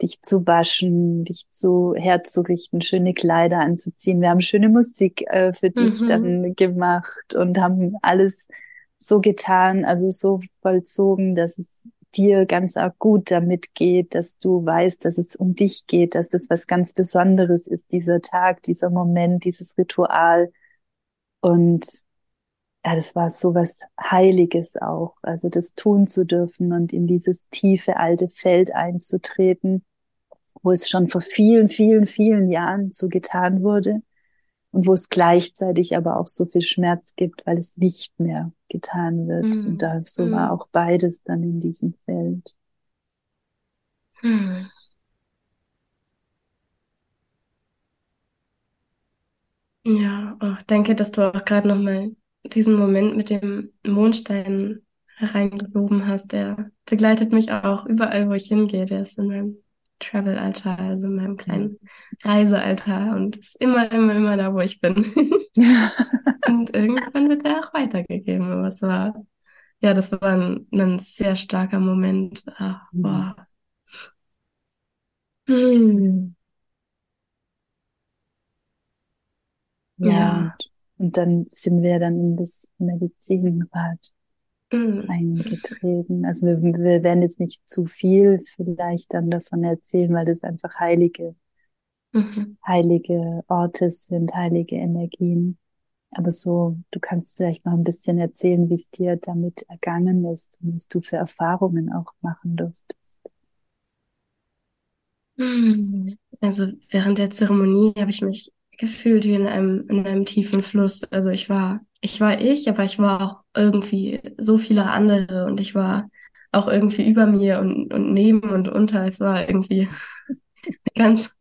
dich zu waschen, dich zu herzurichten, schöne Kleider anzuziehen. Wir haben schöne Musik äh, für dich mhm. dann gemacht und haben alles so getan, also so vollzogen, dass es dir ganz arg gut damit geht, dass du weißt, dass es um dich geht, dass es was ganz Besonderes ist, dieser Tag, dieser Moment, dieses Ritual. Und ja, das war so was Heiliges auch, also das tun zu dürfen und in dieses tiefe alte Feld einzutreten, wo es schon vor vielen, vielen, vielen Jahren so getan wurde und wo es gleichzeitig aber auch so viel Schmerz gibt, weil es nicht mehr getan wird. Mhm. Und da so mhm. war auch beides dann in diesem Feld. Mhm. Ja, oh, danke, dass du auch gerade nochmal diesen Moment mit dem Mondstein hereingehoben hast. Der begleitet mich auch überall, wo ich hingehe. Der ist in meinem Travel-Alter, also in meinem kleinen Reisealter und ist immer, immer, immer da, wo ich bin. und irgendwann wird er auch weitergegeben. Aber es war, ja, das war ein, ein sehr starker Moment. Ach, boah. Hm. Ja. Und, dann sind wir dann in das Medizinrad mhm. eingetreten. Also wir, wir werden jetzt nicht zu viel vielleicht dann davon erzählen, weil das einfach heilige, mhm. heilige Orte sind, heilige Energien. Aber so, du kannst vielleicht noch ein bisschen erzählen, wie es dir damit ergangen ist und was du für Erfahrungen auch machen durftest. Hm. Also während der Zeremonie habe ich mich gefühlt wie in einem, in einem tiefen Fluss. Also ich war, ich war ich, aber ich war auch irgendwie so viele andere und ich war auch irgendwie über mir und, und neben und unter. Es war irgendwie ganz,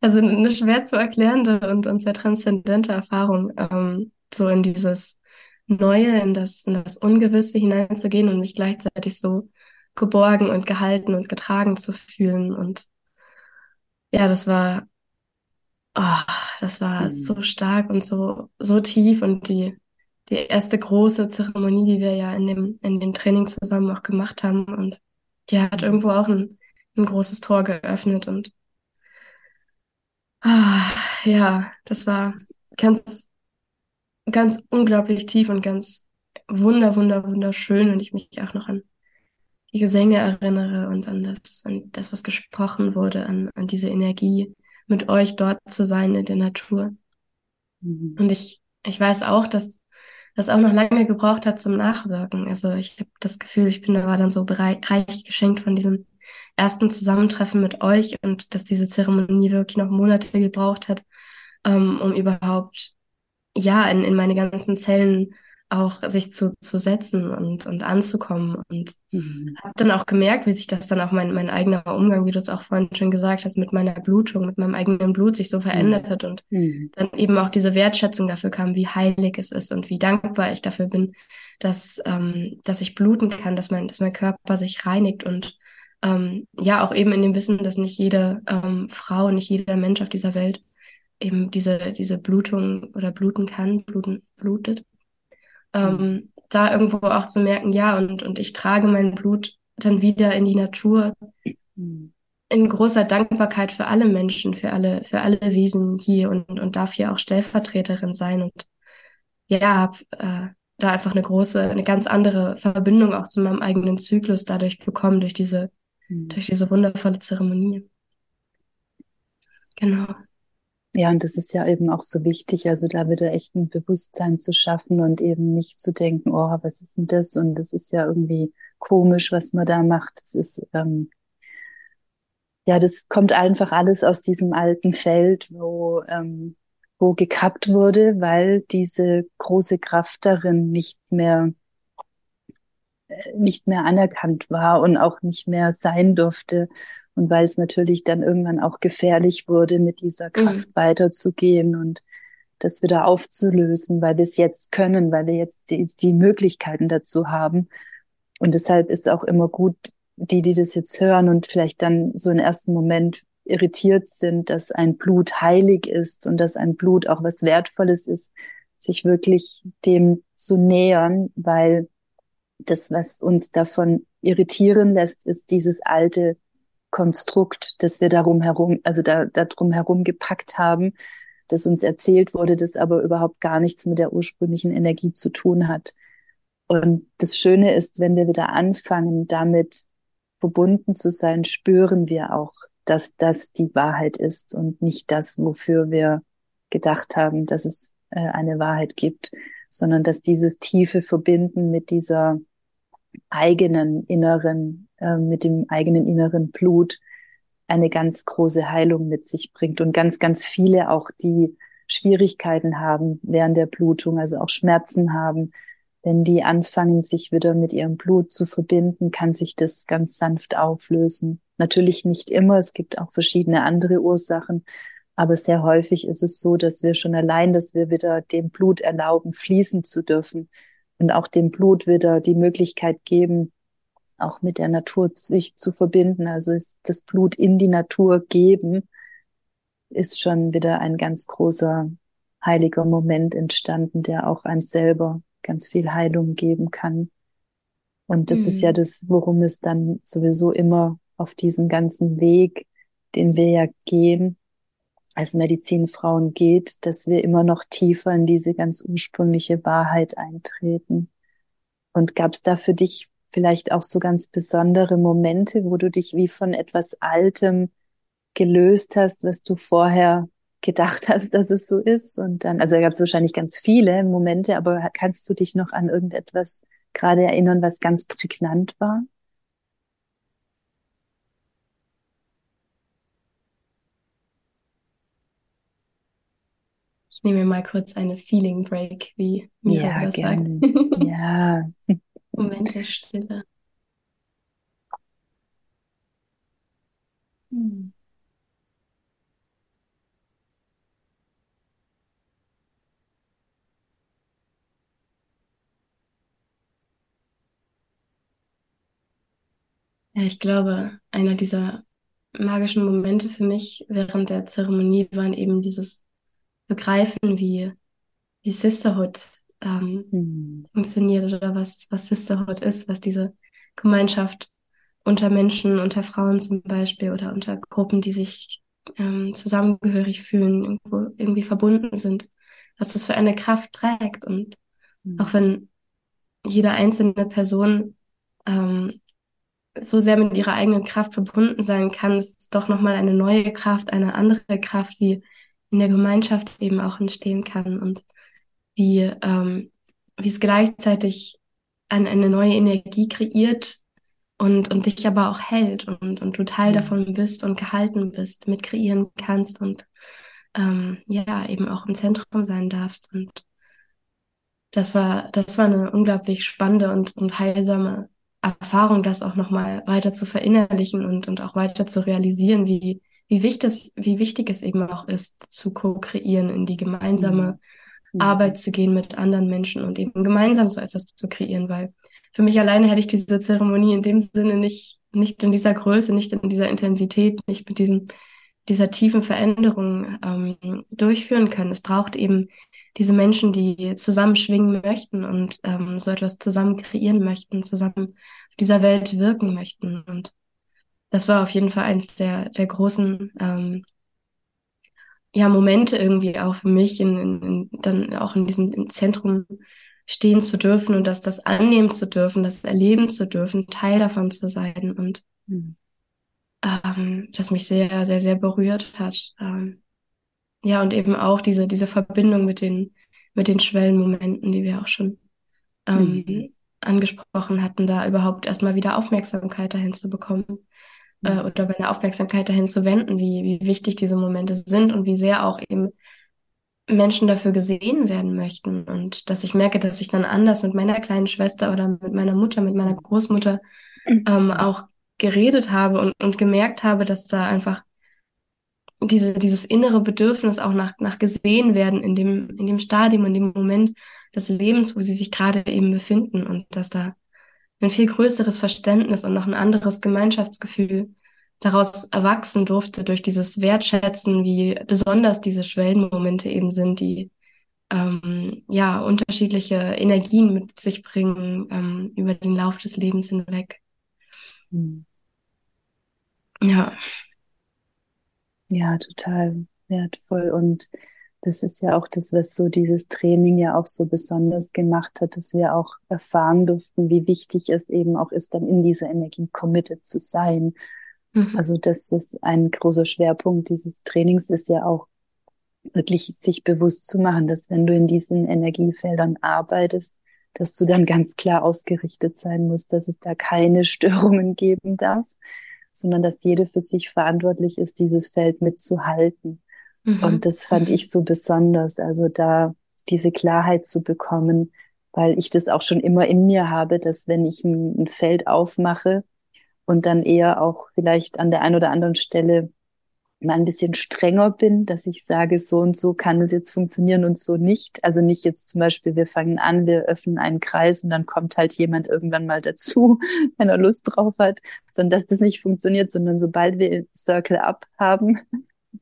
also eine schwer zu erklärende und, und sehr transzendente Erfahrung, ähm, so in dieses Neue, in das, in das Ungewisse hineinzugehen und mich gleichzeitig so geborgen und gehalten und getragen zu fühlen. Und ja, das war Oh, das war mhm. so stark und so, so tief und die, die erste große Zeremonie, die wir ja in dem, in dem Training zusammen auch gemacht haben. Und die hat irgendwo auch ein, ein großes Tor geöffnet und ah, ja, das war ganz, ganz unglaublich tief und ganz wunder, wunder, wunderschön. Und ich mich auch noch an die Gesänge erinnere und an das, an das, was gesprochen wurde, an, an diese Energie, mit euch dort zu sein in der Natur. Mhm. Und ich, ich weiß auch, dass das auch noch lange gebraucht hat zum Nachwirken. Also ich habe das Gefühl, ich bin da war dann so reich geschenkt von diesem ersten Zusammentreffen mit euch und dass diese Zeremonie wirklich noch Monate gebraucht hat, ähm, um überhaupt ja in, in meine ganzen Zellen auch sich zu, zu setzen und, und anzukommen. Und mhm. habe dann auch gemerkt, wie sich das dann auch mein, mein eigener Umgang, wie du es auch vorhin schon gesagt hast, mit meiner Blutung, mit meinem eigenen Blut sich so verändert mhm. hat und mhm. dann eben auch diese Wertschätzung dafür kam, wie heilig es ist und wie dankbar ich dafür bin, dass, ähm, dass ich bluten kann, dass mein, dass mein Körper sich reinigt und ähm, ja, auch eben in dem Wissen, dass nicht jede ähm, Frau, nicht jeder Mensch auf dieser Welt eben diese, diese Blutung oder bluten kann, bluten, blutet ähm, mhm. da irgendwo auch zu merken, ja, und, und ich trage mein Blut dann wieder in die Natur mhm. in großer Dankbarkeit für alle Menschen, für alle, für alle Wesen hier und, und darf hier auch Stellvertreterin sein und ja, habe äh, da einfach eine große, eine ganz andere Verbindung auch zu meinem eigenen Zyklus dadurch bekommen, durch diese, mhm. durch diese wundervolle Zeremonie. Genau. Ja, und das ist ja eben auch so wichtig, also da wieder echt ein Bewusstsein zu schaffen und eben nicht zu denken, oh, was ist denn das? Und das ist ja irgendwie komisch, was man da macht. Das ist, ähm, ja, das kommt einfach alles aus diesem alten Feld, wo, ähm, wo gekappt wurde, weil diese große Kraft darin nicht mehr äh, nicht mehr anerkannt war und auch nicht mehr sein durfte und weil es natürlich dann irgendwann auch gefährlich wurde, mit dieser mhm. Kraft mhm. weiterzugehen und das wieder aufzulösen, weil wir es jetzt können, weil wir jetzt die, die Möglichkeiten dazu haben. Und deshalb ist auch immer gut, die, die das jetzt hören und vielleicht dann so im ersten Moment irritiert sind, dass ein Blut heilig ist und dass ein Blut auch was Wertvolles ist, sich wirklich dem zu nähern, weil das, was uns davon irritieren lässt, ist dieses alte Konstrukt, das wir darum herum, also da, da drum herum gepackt haben, das uns erzählt wurde, das aber überhaupt gar nichts mit der ursprünglichen Energie zu tun hat. Und das Schöne ist, wenn wir wieder anfangen, damit verbunden zu sein, spüren wir auch, dass das die Wahrheit ist und nicht das, wofür wir gedacht haben, dass es äh, eine Wahrheit gibt, sondern dass dieses tiefe Verbinden mit dieser eigenen inneren äh, mit dem eigenen inneren Blut eine ganz große Heilung mit sich bringt und ganz, ganz viele auch, die Schwierigkeiten haben während der Blutung, also auch Schmerzen haben, wenn die anfangen, sich wieder mit ihrem Blut zu verbinden, kann sich das ganz sanft auflösen. Natürlich nicht immer, es gibt auch verschiedene andere Ursachen, aber sehr häufig ist es so, dass wir schon allein, dass wir wieder dem Blut erlauben, fließen zu dürfen und auch dem Blut wieder die Möglichkeit geben, auch mit der Natur sich zu verbinden, also ist das Blut in die Natur geben, ist schon wieder ein ganz großer heiliger Moment entstanden, der auch eins selber ganz viel Heilung geben kann. Und das mhm. ist ja mhm. das, worum es dann sowieso immer auf diesem ganzen Weg, den wir ja gehen, als Medizinfrauen geht, dass wir immer noch tiefer in diese ganz ursprüngliche Wahrheit eintreten. Und gab es da für dich vielleicht auch so ganz besondere Momente, wo du dich wie von etwas Altem gelöst hast, was du vorher gedacht hast, dass es so ist. Und dann, also da gab es wahrscheinlich ganz viele Momente, aber kannst du dich noch an irgendetwas gerade erinnern, was ganz prägnant war? Ich nehme mal kurz eine Feeling Break, wie Mira ja, das gerne. sagt. ja. Moment der Stille. Hm. Ja, ich glaube, einer dieser magischen Momente für mich während der Zeremonie waren eben dieses Begreifen, wie, wie Sisterhood ähm, mhm. funktioniert oder was, was Sisterhood ist, was diese Gemeinschaft unter Menschen, unter Frauen zum Beispiel oder unter Gruppen, die sich ähm, zusammengehörig fühlen, irgendwo irgendwie verbunden sind, was das für eine Kraft trägt. Und mhm. auch wenn jede einzelne Person ähm, so sehr mit ihrer eigenen Kraft verbunden sein kann, ist es doch nochmal eine neue Kraft, eine andere Kraft, die in der Gemeinschaft eben auch entstehen kann. Und wie, ähm, wie es gleichzeitig an eine neue Energie kreiert und, und dich aber auch hält und, und du Teil mhm. davon bist und gehalten bist, mit kreieren kannst und ähm, ja, eben auch im Zentrum sein darfst. Und das war, das war eine unglaublich spannende und, und heilsame Erfahrung, das auch nochmal weiter zu verinnerlichen und, und auch weiter zu realisieren, wie, wie wichtig, wie wichtig es eben auch ist, zu co-kreieren, in die gemeinsame mhm. Arbeit zu gehen mit anderen Menschen und eben gemeinsam so etwas zu kreieren, weil für mich alleine hätte ich diese Zeremonie in dem Sinne nicht, nicht in dieser Größe, nicht in dieser Intensität, nicht mit diesem, dieser tiefen Veränderung ähm, durchführen können. Es braucht eben diese Menschen, die zusammen schwingen möchten und ähm, so etwas zusammen kreieren möchten, zusammen auf dieser Welt wirken möchten. Und das war auf jeden Fall eins der, der großen ähm, ja, Momente irgendwie auch für mich, in, in, in, dann auch in diesem Zentrum stehen zu dürfen und das, das annehmen zu dürfen, das erleben zu dürfen, Teil davon zu sein und mhm. ähm, das mich sehr, sehr, sehr berührt hat. Ähm, ja, und eben auch diese, diese Verbindung mit den, mit den Schwellenmomenten, die wir auch schon ähm, mhm. angesprochen hatten, da überhaupt erstmal wieder Aufmerksamkeit dahin zu bekommen äh, mhm. oder meine Aufmerksamkeit dahin zu wenden, wie, wie wichtig diese Momente sind und wie sehr auch eben Menschen dafür gesehen werden möchten und dass ich merke, dass ich dann anders mit meiner kleinen Schwester oder mit meiner Mutter, mit meiner Großmutter mhm. ähm, auch geredet habe und, und gemerkt habe, dass da einfach diese, dieses innere Bedürfnis auch nach, nach gesehen werden in dem, in dem Stadium, in dem Moment des Lebens, wo sie sich gerade eben befinden und dass da ein viel größeres Verständnis und noch ein anderes Gemeinschaftsgefühl daraus erwachsen durfte durch dieses Wertschätzen, wie besonders diese Schwellenmomente eben sind, die ähm, ja unterschiedliche Energien mit sich bringen ähm, über den Lauf des Lebens hinweg. Mhm. Ja. Ja, total wertvoll. Und das ist ja auch das, was so dieses Training ja auch so besonders gemacht hat, dass wir auch erfahren durften, wie wichtig es eben auch ist, dann in dieser Energie committed zu sein. Mhm. Also das ist ein großer Schwerpunkt dieses Trainings ist ja auch wirklich sich bewusst zu machen, dass wenn du in diesen Energiefeldern arbeitest, dass du dann ganz klar ausgerichtet sein musst, dass es da keine Störungen geben darf sondern dass jede für sich verantwortlich ist, dieses Feld mitzuhalten. Mhm. Und das fand mhm. ich so besonders, also da diese Klarheit zu bekommen, weil ich das auch schon immer in mir habe, dass wenn ich ein, ein Feld aufmache und dann eher auch vielleicht an der einen oder anderen Stelle mal ein bisschen strenger bin, dass ich sage, so und so kann es jetzt funktionieren und so nicht. Also nicht jetzt zum Beispiel, wir fangen an, wir öffnen einen Kreis und dann kommt halt jemand irgendwann mal dazu, wenn er Lust drauf hat, sondern dass das nicht funktioniert, sondern sobald wir Circle Up haben,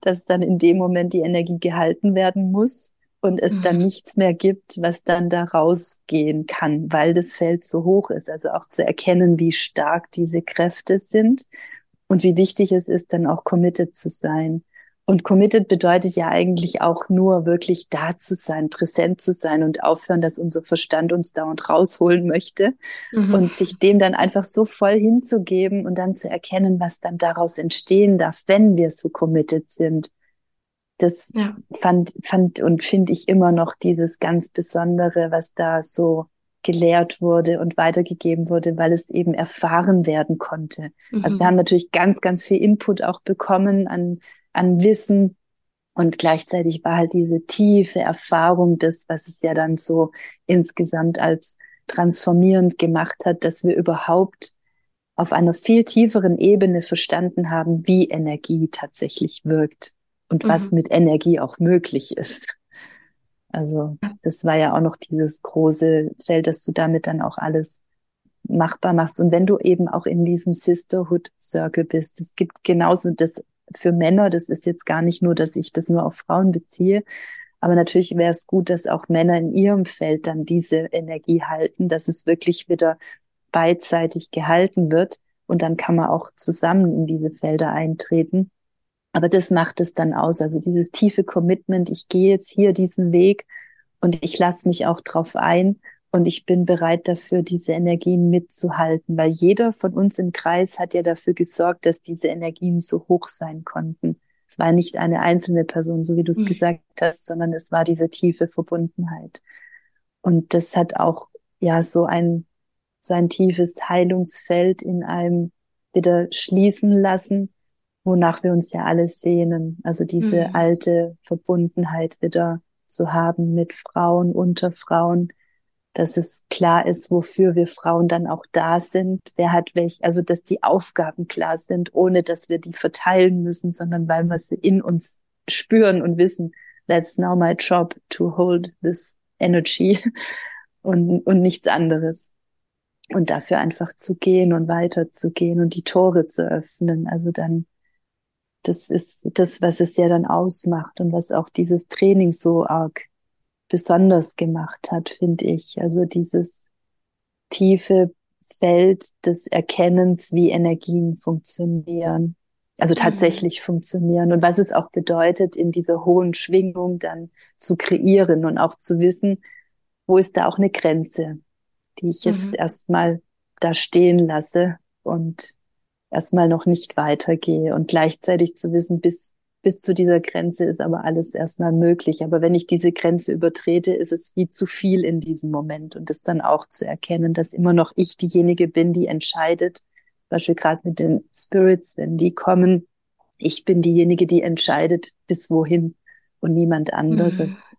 dass dann in dem Moment die Energie gehalten werden muss und es mhm. dann nichts mehr gibt, was dann da rausgehen kann, weil das Feld so hoch ist. Also auch zu erkennen, wie stark diese Kräfte sind und wie wichtig es ist, dann auch committed zu sein. Und committed bedeutet ja eigentlich auch nur wirklich da zu sein, präsent zu sein und aufhören, dass unser Verstand uns dauernd rausholen möchte mhm. und sich dem dann einfach so voll hinzugeben und dann zu erkennen, was dann daraus entstehen darf, wenn wir so committed sind. Das ja. fand, fand und finde ich immer noch dieses ganz Besondere, was da so gelehrt wurde und weitergegeben wurde, weil es eben erfahren werden konnte. Mhm. Also wir haben natürlich ganz, ganz viel Input auch bekommen an, an Wissen. Und gleichzeitig war halt diese tiefe Erfahrung das, was es ja dann so insgesamt als transformierend gemacht hat, dass wir überhaupt auf einer viel tieferen Ebene verstanden haben, wie Energie tatsächlich wirkt und mhm. was mit Energie auch möglich ist. Also das war ja auch noch dieses große Feld, dass du damit dann auch alles machbar machst. Und wenn du eben auch in diesem Sisterhood Circle bist, es gibt genauso das für Männer, das ist jetzt gar nicht nur, dass ich das nur auf Frauen beziehe, aber natürlich wäre es gut, dass auch Männer in ihrem Feld dann diese Energie halten, dass es wirklich wieder beidseitig gehalten wird und dann kann man auch zusammen in diese Felder eintreten. Aber das macht es dann aus. Also dieses tiefe Commitment, ich gehe jetzt hier diesen Weg und ich lasse mich auch drauf ein und ich bin bereit dafür, diese Energien mitzuhalten, weil jeder von uns im Kreis hat ja dafür gesorgt, dass diese Energien so hoch sein konnten. Es war nicht eine einzelne Person, so wie du es mhm. gesagt hast, sondern es war diese tiefe Verbundenheit. Und das hat auch ja so ein so ein tiefes Heilungsfeld in einem wieder schließen lassen, wonach wir uns ja alle sehnen. Also diese mhm. alte Verbundenheit wieder zu haben mit Frauen, unter Frauen, dass es klar ist, wofür wir Frauen dann auch da sind, wer hat welch, also dass die Aufgaben klar sind, ohne dass wir die verteilen müssen, sondern weil wir sie in uns spüren und wissen, that's now my job to hold this energy und, und nichts anderes. Und dafür einfach zu gehen und weiterzugehen und die Tore zu öffnen. Also dann, das ist das, was es ja dann ausmacht und was auch dieses Training so arg besonders gemacht hat, finde ich. Also dieses tiefe Feld des Erkennens, wie Energien funktionieren. Also mhm. tatsächlich mhm. funktionieren und was es auch bedeutet, in dieser hohen Schwingung dann zu kreieren und auch zu wissen, wo ist da auch eine Grenze, die ich jetzt mhm. erstmal da stehen lasse und erstmal noch nicht weitergehe und gleichzeitig zu wissen, bis bis zu dieser Grenze ist aber alles erstmal möglich. Aber wenn ich diese Grenze übertrete, ist es wie zu viel in diesem Moment. Und das dann auch zu erkennen, dass immer noch ich diejenige bin, die entscheidet. Beispiel gerade mit den Spirits, wenn die kommen, ich bin diejenige, die entscheidet, bis wohin und niemand anderes. Mhm.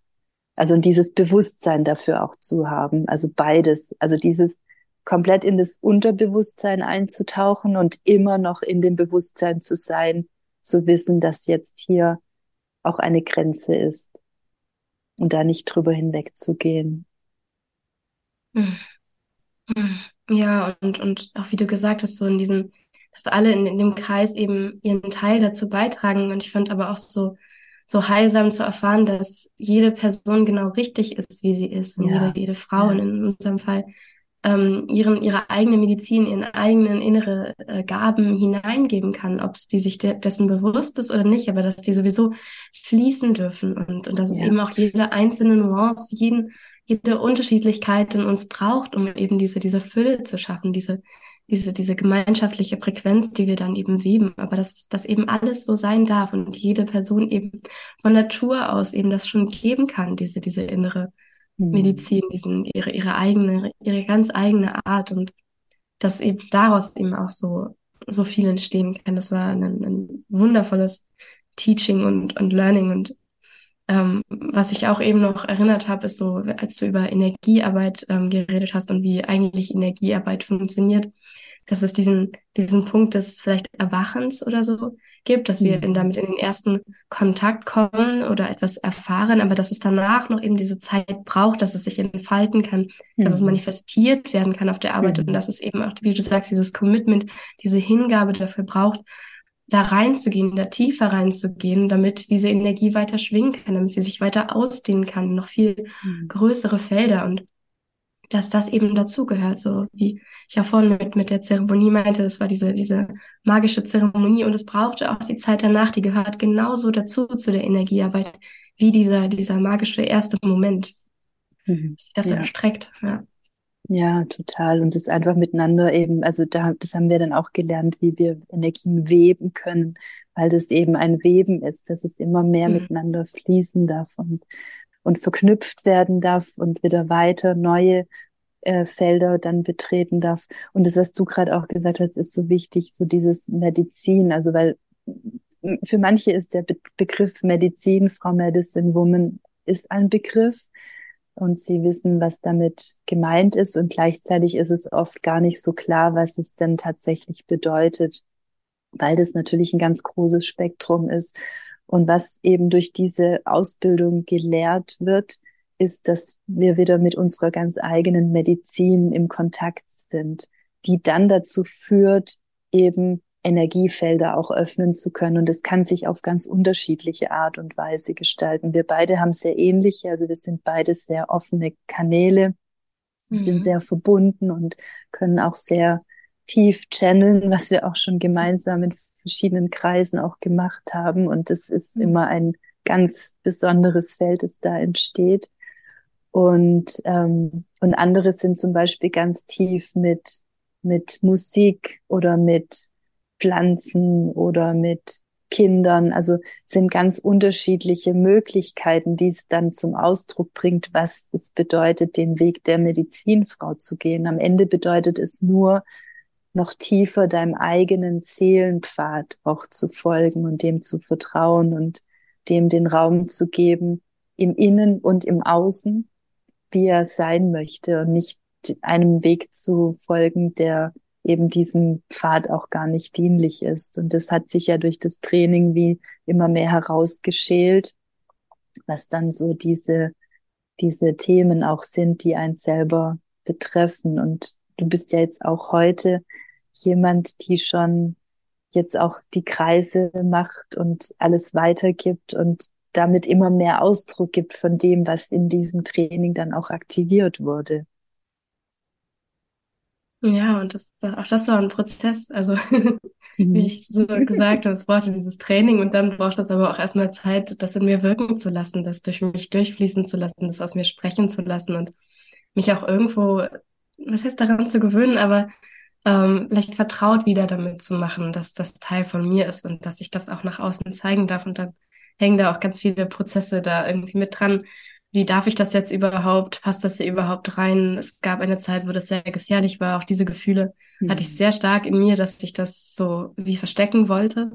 Also dieses Bewusstsein dafür auch zu haben. Also beides. Also dieses komplett in das Unterbewusstsein einzutauchen und immer noch in dem Bewusstsein zu sein, zu wissen, dass jetzt hier auch eine Grenze ist und da nicht drüber hinwegzugehen. Hm. Ja, und, und auch wie du gesagt hast, so in diesem, dass alle in, in dem Kreis eben ihren Teil dazu beitragen. Und ich fand aber auch so, so heilsam zu erfahren, dass jede Person genau richtig ist, wie sie ist. Und ja. jede, jede Frau ja. in unserem Fall ähm, ihren, ihre eigene Medizin, ihren eigenen innere äh, Gaben hineingeben kann, ob sie sich de dessen bewusst ist oder nicht, aber dass die sowieso fließen dürfen und, und dass ja. es eben auch jede einzelne Nuance, jeden, jede Unterschiedlichkeit in uns braucht, um eben diese, diese Fülle zu schaffen, diese, diese, diese gemeinschaftliche Frequenz, die wir dann eben weben, aber dass, dass eben alles so sein darf und jede Person eben von Natur aus eben das schon geben kann, diese, diese innere. Medizin, diesen, ihre, ihre eigene, ihre ganz eigene Art und dass eben daraus eben auch so, so viel entstehen kann. Das war ein, ein wundervolles Teaching und, und Learning und ähm, was ich auch eben noch erinnert habe, ist so, als du über Energiearbeit ähm, geredet hast und wie eigentlich Energiearbeit funktioniert, dass es diesen, diesen Punkt des vielleicht Erwachens oder so gibt, dass wir mhm. damit in den ersten Kontakt kommen oder etwas erfahren, aber dass es danach noch eben diese Zeit braucht, dass es sich entfalten kann, mhm. dass es mhm. manifestiert werden kann auf der Arbeit mhm. und dass es eben auch, wie du sagst, dieses Commitment, diese Hingabe dafür braucht, da reinzugehen, da tiefer reinzugehen, damit diese Energie weiter schwingen kann, damit sie sich weiter ausdehnen kann, noch viel mhm. größere Felder und dass das eben dazugehört, so wie ich ja vorhin mit, mit der Zeremonie meinte, es war diese, diese magische Zeremonie und es brauchte auch die Zeit danach, die gehört genauso dazu zu der Energiearbeit, wie dieser, dieser magische erste Moment, mhm. sich das ja. erstreckt, ja. Ja, total. Und das einfach miteinander eben, also da, das haben wir dann auch gelernt, wie wir Energien weben können, weil das eben ein Weben ist, dass es immer mehr mhm. miteinander fließen darf und und verknüpft werden darf und wieder weiter neue äh, Felder dann betreten darf. Und das, was du gerade auch gesagt hast, ist so wichtig, so dieses Medizin, also weil für manche ist der Be Begriff Medizin, Frau Medicine Woman, ist ein Begriff und sie wissen, was damit gemeint ist und gleichzeitig ist es oft gar nicht so klar, was es denn tatsächlich bedeutet, weil das natürlich ein ganz großes Spektrum ist. Und was eben durch diese Ausbildung gelehrt wird, ist, dass wir wieder mit unserer ganz eigenen Medizin im Kontakt sind, die dann dazu führt, eben Energiefelder auch öffnen zu können. Und das kann sich auf ganz unterschiedliche Art und Weise gestalten. Wir beide haben sehr ähnliche, also wir sind beide sehr offene Kanäle, mhm. sind sehr verbunden und können auch sehr tief channeln, was wir auch schon gemeinsam in verschiedenen Kreisen auch gemacht haben. Und das ist mhm. immer ein ganz besonderes Feld, das da entsteht. Und, ähm, und andere sind zum Beispiel ganz tief mit, mit Musik oder mit Pflanzen oder mit Kindern. Also sind ganz unterschiedliche Möglichkeiten, die es dann zum Ausdruck bringt, was es bedeutet, den Weg der Medizinfrau zu gehen. Am Ende bedeutet es nur, noch tiefer deinem eigenen Seelenpfad auch zu folgen und dem zu vertrauen und dem den Raum zu geben, im Innen und im Außen, wie er sein möchte und nicht einem Weg zu folgen, der eben diesem Pfad auch gar nicht dienlich ist. Und das hat sich ja durch das Training wie immer mehr herausgeschält, was dann so diese, diese Themen auch sind, die einen selber betreffen. Und du bist ja jetzt auch heute jemand, die schon jetzt auch die Kreise macht und alles weitergibt und damit immer mehr Ausdruck gibt von dem, was in diesem Training dann auch aktiviert wurde. Ja, und das, auch das war ein Prozess. Also, wie ich so gesagt habe, es brauchte dieses Training und dann braucht es aber auch erstmal Zeit, das in mir wirken zu lassen, das durch mich durchfließen zu lassen, das aus mir sprechen zu lassen und mich auch irgendwo, was heißt daran zu gewöhnen, aber ähm, vielleicht vertraut wieder damit zu machen, dass das Teil von mir ist und dass ich das auch nach außen zeigen darf. Und dann hängen da auch ganz viele Prozesse da irgendwie mit dran, wie darf ich das jetzt überhaupt? Passt das hier überhaupt rein? Es gab eine Zeit, wo das sehr gefährlich war. Auch diese Gefühle mhm. hatte ich sehr stark in mir, dass ich das so wie verstecken wollte.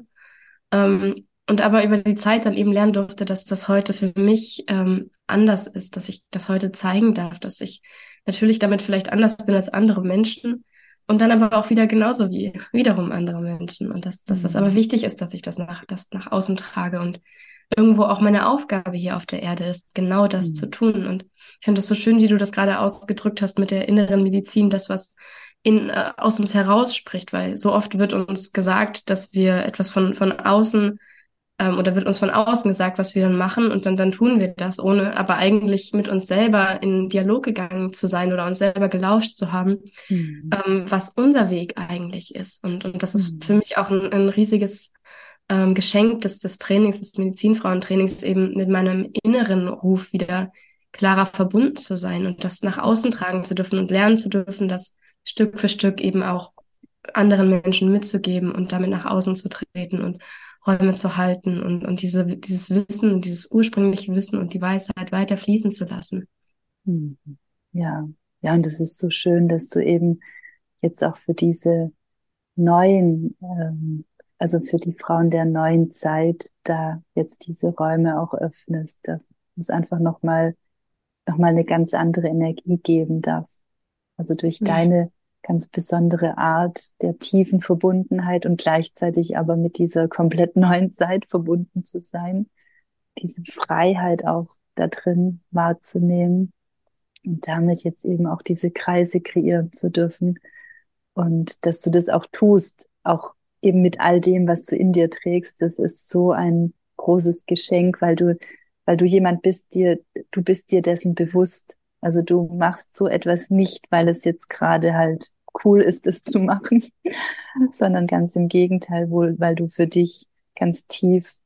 Ähm, und aber über die Zeit dann eben lernen durfte, dass das heute für mich ähm, anders ist, dass ich das heute zeigen darf, dass ich natürlich damit vielleicht anders bin als andere Menschen und dann aber auch wieder genauso wie wiederum andere Menschen. Und dass, dass das aber mhm. wichtig ist, dass ich das nach, das nach außen trage und irgendwo auch meine Aufgabe hier auf der Erde ist, genau das mhm. zu tun. Und ich finde es so schön, wie du das gerade ausgedrückt hast mit der inneren Medizin, das, was in, äh, aus uns heraus spricht, weil so oft wird uns gesagt, dass wir etwas von, von außen ähm, oder wird uns von außen gesagt, was wir dann machen und dann, dann tun wir das, ohne aber eigentlich mit uns selber in Dialog gegangen zu sein oder uns selber gelauscht zu haben, mhm. ähm, was unser Weg eigentlich ist. Und, und das ist mhm. für mich auch ein, ein riesiges ähm, Geschenk des, des Trainings, des Medizinfrauentrainings, eben mit meinem inneren Ruf wieder klarer verbunden zu sein und das nach außen tragen zu dürfen und lernen zu dürfen, das Stück für Stück eben auch anderen Menschen mitzugeben und damit nach außen zu treten und Räume zu halten und, und diese, dieses Wissen, dieses ursprüngliche Wissen und die Weisheit weiter fließen zu lassen. Mhm. Ja, ja, und es ist so schön, dass du eben jetzt auch für diese neuen ähm, also für die Frauen der neuen Zeit, da jetzt diese Räume auch öffnest, da muss einfach nochmal noch mal eine ganz andere Energie geben darf. Also durch ja. deine ganz besondere Art der tiefen Verbundenheit und gleichzeitig aber mit dieser komplett neuen Zeit verbunden zu sein, diese Freiheit auch da drin wahrzunehmen und damit jetzt eben auch diese Kreise kreieren zu dürfen und dass du das auch tust, auch eben mit all dem, was du in dir trägst, das ist so ein großes Geschenk, weil du, weil du jemand bist, dir, du bist dir dessen bewusst. Also du machst so etwas nicht, weil es jetzt gerade halt cool ist, es zu machen, sondern ganz im Gegenteil wohl, weil du für dich ganz tief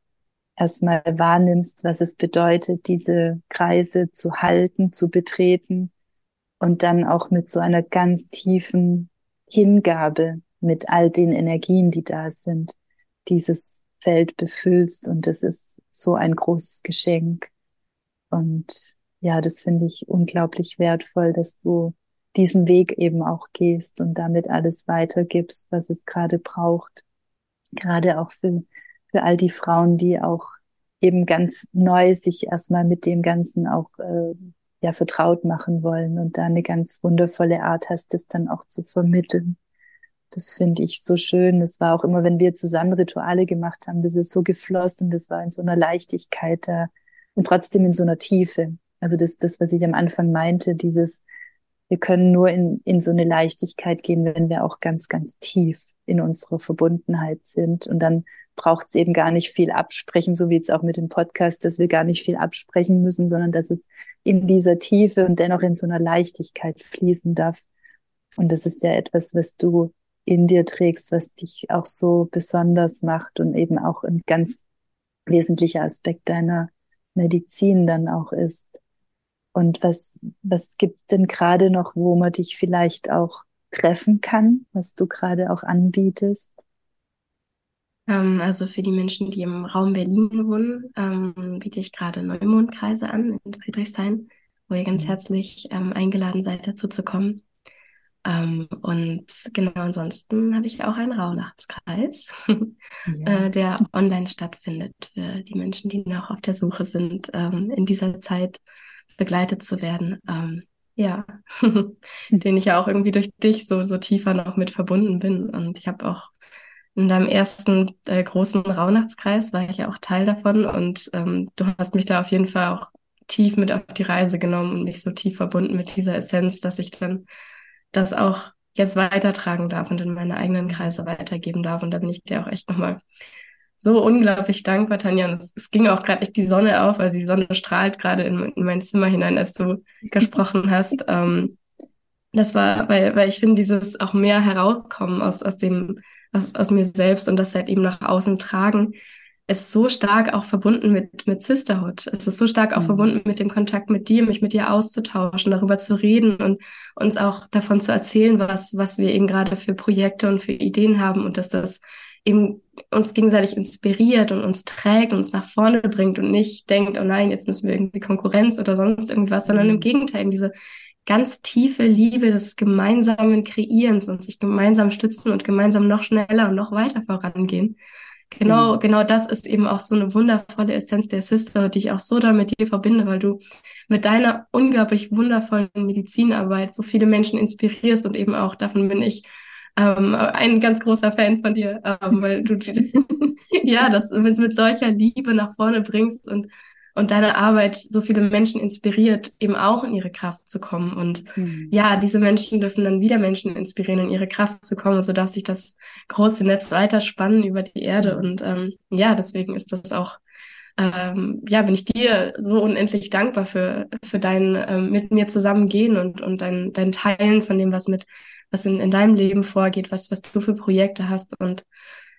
erstmal wahrnimmst, was es bedeutet, diese Kreise zu halten, zu betreten und dann auch mit so einer ganz tiefen Hingabe mit all den Energien, die da sind, dieses Feld befüllst. Und das ist so ein großes Geschenk. Und ja, das finde ich unglaublich wertvoll, dass du diesen Weg eben auch gehst und damit alles weitergibst, was es gerade braucht. Gerade auch für, für all die Frauen, die auch eben ganz neu sich erstmal mit dem Ganzen auch äh, ja vertraut machen wollen und da eine ganz wundervolle Art hast, das dann auch zu vermitteln. Das finde ich so schön. Das war auch immer, wenn wir zusammen Rituale gemacht haben, das ist so geflossen, das war in so einer Leichtigkeit da und trotzdem in so einer Tiefe. Also das, das, was ich am Anfang meinte, dieses, wir können nur in, in so eine Leichtigkeit gehen, wenn wir auch ganz, ganz tief in unserer Verbundenheit sind. Und dann braucht es eben gar nicht viel absprechen, so wie jetzt auch mit dem Podcast, dass wir gar nicht viel absprechen müssen, sondern dass es in dieser Tiefe und dennoch in so einer Leichtigkeit fließen darf. Und das ist ja etwas, was du in dir trägst, was dich auch so besonders macht und eben auch ein ganz wesentlicher Aspekt deiner Medizin dann auch ist. Und was, was gibt's denn gerade noch, wo man dich vielleicht auch treffen kann, was du gerade auch anbietest? Ähm, also für die Menschen, die im Raum Berlin wohnen, ähm, biete ich gerade Neumondkreise an in Friedrichshain, wo ihr ganz mhm. herzlich ähm, eingeladen seid, dazu zu kommen. Ähm, und genau ansonsten habe ich auch einen Rauhnachtskreis, ja. äh, der online stattfindet für die Menschen, die noch auf der Suche sind, ähm, in dieser Zeit begleitet zu werden. Ähm, ja, den ich ja auch irgendwie durch dich so, so tiefer noch mit verbunden bin. Und ich habe auch in deinem ersten äh, großen Rauhnachtskreis war ich ja auch Teil davon und ähm, du hast mich da auf jeden Fall auch tief mit auf die Reise genommen und mich so tief verbunden mit dieser Essenz, dass ich dann das auch jetzt weitertragen darf und in meine eigenen Kreise weitergeben darf. Und da bin ich dir auch echt nochmal so unglaublich dankbar, Tanja. Und es, es ging auch gerade echt die Sonne auf, also die Sonne strahlt gerade in, in, mein Zimmer hinein, als du gesprochen hast. Ähm, das war, weil, weil ich finde, dieses auch mehr herauskommen aus, aus dem, aus, aus mir selbst und das halt eben nach außen tragen, ist so stark auch verbunden mit, mit Sisterhood. Es ist so stark auch mhm. verbunden mit dem Kontakt mit dir, mich mit dir auszutauschen, darüber zu reden und uns auch davon zu erzählen, was, was wir eben gerade für Projekte und für Ideen haben und dass das eben uns gegenseitig inspiriert und uns trägt, uns nach vorne bringt und nicht denkt, oh nein, jetzt müssen wir irgendwie Konkurrenz oder sonst irgendwas, sondern im mhm. Gegenteil, eben diese ganz tiefe Liebe des gemeinsamen Kreierens und sich gemeinsam stützen und gemeinsam noch schneller und noch weiter vorangehen. Genau, mhm. genau das ist eben auch so eine wundervolle Essenz der Sister, die ich auch so damit dir verbinde, weil du mit deiner unglaublich wundervollen Medizinarbeit so viele Menschen inspirierst und eben auch davon bin ich ähm, ein ganz großer Fan von dir, ähm, weil du ja das mit, mit solcher Liebe nach vorne bringst und und deine Arbeit so viele Menschen inspiriert, eben auch in ihre Kraft zu kommen. Und mhm. ja, diese Menschen dürfen dann wieder Menschen inspirieren, in ihre Kraft zu kommen. Und so darf sich das große Netz weiter spannen über die Erde. Und ähm, ja, deswegen ist das auch, ähm, ja, bin ich dir so unendlich dankbar für, für dein ähm, mit mir zusammengehen und, und dein, dein Teilen von dem, was mit, was in, in deinem Leben vorgeht, was, was du für Projekte hast. Und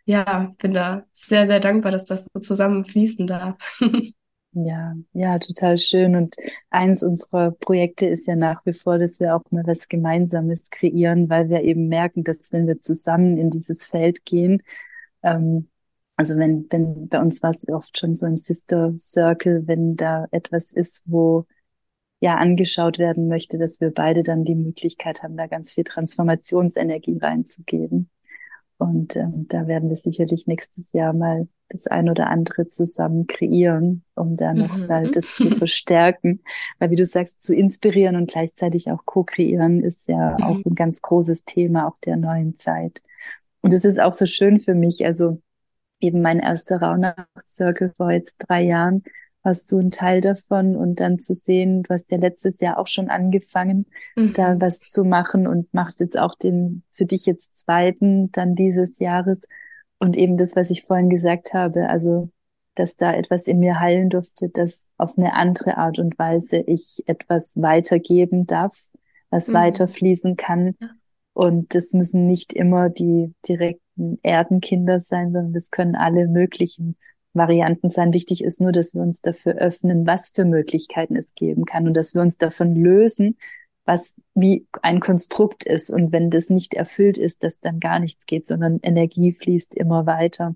ja, bin da sehr, sehr dankbar, dass das so zusammen fließen darf. Ja, ja, total schön. Und eins unserer Projekte ist ja nach wie vor, dass wir auch mal was Gemeinsames kreieren, weil wir eben merken, dass wenn wir zusammen in dieses Feld gehen, ähm, also wenn, wenn bei uns war es oft schon so im Sister Circle, wenn da etwas ist, wo ja angeschaut werden möchte, dass wir beide dann die Möglichkeit haben, da ganz viel Transformationsenergie reinzugeben. Und ähm, da werden wir sicherlich nächstes Jahr mal das ein oder andere zusammen kreieren, um da noch mhm. mal das zu verstärken. Weil wie du sagst, zu inspirieren und gleichzeitig auch co-kreieren ist ja mhm. auch ein ganz großes Thema auch der neuen Zeit. Und es ist auch so schön für mich, also eben mein erster Rauhnacht-Circle vor jetzt drei Jahren, hast du einen Teil davon und dann zu sehen, du hast ja letztes Jahr auch schon angefangen, mhm. da was zu machen und machst jetzt auch den für dich jetzt zweiten dann dieses Jahres und eben das, was ich vorhin gesagt habe, also dass da etwas in mir heilen durfte, dass auf eine andere Art und Weise ich etwas weitergeben darf, was mhm. weiterfließen kann. Ja. Und das müssen nicht immer die direkten Erdenkinder sein, sondern das können alle möglichen Varianten sein. Wichtig ist nur, dass wir uns dafür öffnen, was für Möglichkeiten es geben kann und dass wir uns davon lösen, was wie ein Konstrukt ist. Und wenn das nicht erfüllt ist, dass dann gar nichts geht, sondern Energie fließt immer weiter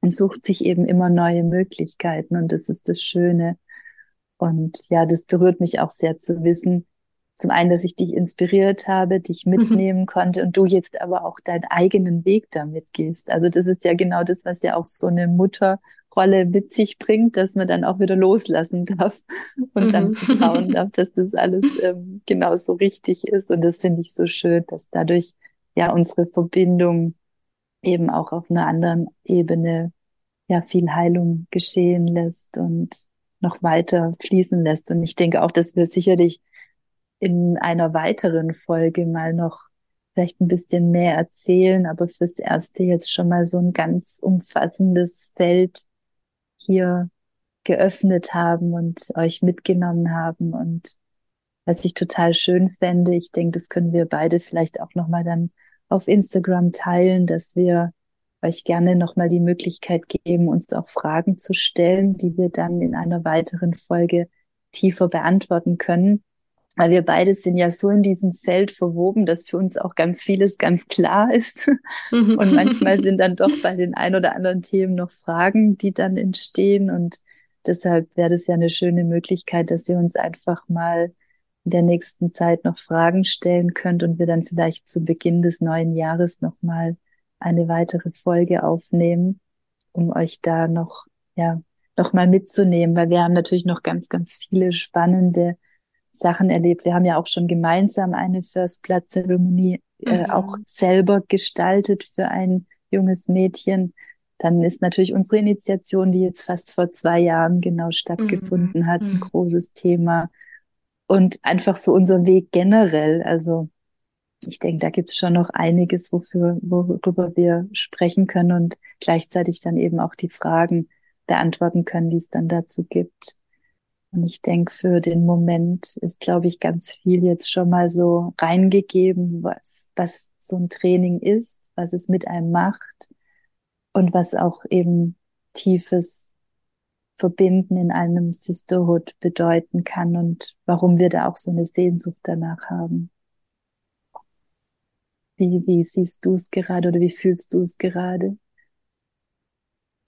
und sucht sich eben immer neue Möglichkeiten. Und das ist das Schöne. Und ja, das berührt mich auch sehr zu wissen, zum einen, dass ich dich inspiriert habe, dich mhm. mitnehmen mhm. konnte und du jetzt aber auch deinen eigenen Weg damit gehst. Also das ist ja genau das, was ja auch so eine Mutter Rolle mit sich bringt, dass man dann auch wieder loslassen darf und mhm. dann vertrauen darf, dass das alles ähm, genau so richtig ist. Und das finde ich so schön, dass dadurch ja unsere Verbindung eben auch auf einer anderen Ebene ja viel Heilung geschehen lässt und noch weiter fließen lässt. Und ich denke auch, dass wir sicherlich in einer weiteren Folge mal noch vielleicht ein bisschen mehr erzählen, aber fürs Erste jetzt schon mal so ein ganz umfassendes Feld hier geöffnet haben und euch mitgenommen haben und was ich total schön fände, ich denke, das können wir beide vielleicht auch nochmal dann auf Instagram teilen, dass wir euch gerne nochmal die Möglichkeit geben, uns auch Fragen zu stellen, die wir dann in einer weiteren Folge tiefer beantworten können. Weil wir beide sind ja so in diesem Feld verwoben, dass für uns auch ganz vieles ganz klar ist. Mhm. Und manchmal sind dann doch bei den ein oder anderen Themen noch Fragen, die dann entstehen. Und deshalb wäre das ja eine schöne Möglichkeit, dass ihr uns einfach mal in der nächsten Zeit noch Fragen stellen könnt und wir dann vielleicht zu Beginn des neuen Jahres nochmal eine weitere Folge aufnehmen, um euch da noch, ja, noch mal mitzunehmen, weil wir haben natürlich noch ganz, ganz viele spannende Sachen erlebt. Wir haben ja auch schon gemeinsam eine First Blood Zeremonie äh, mhm. auch selber gestaltet für ein junges Mädchen. Dann ist natürlich unsere Initiation, die jetzt fast vor zwei Jahren genau stattgefunden mhm. hat, ein mhm. großes Thema. Und einfach so unser Weg generell. Also ich denke, da gibt es schon noch einiges, wofür, worüber wir sprechen können und gleichzeitig dann eben auch die Fragen beantworten können, die es dann dazu gibt. Und ich denke, für den Moment ist, glaube ich, ganz viel jetzt schon mal so reingegeben, was, was so ein Training ist, was es mit einem macht und was auch eben tiefes Verbinden in einem Sisterhood bedeuten kann und warum wir da auch so eine Sehnsucht danach haben. Wie, wie siehst du es gerade oder wie fühlst du es gerade?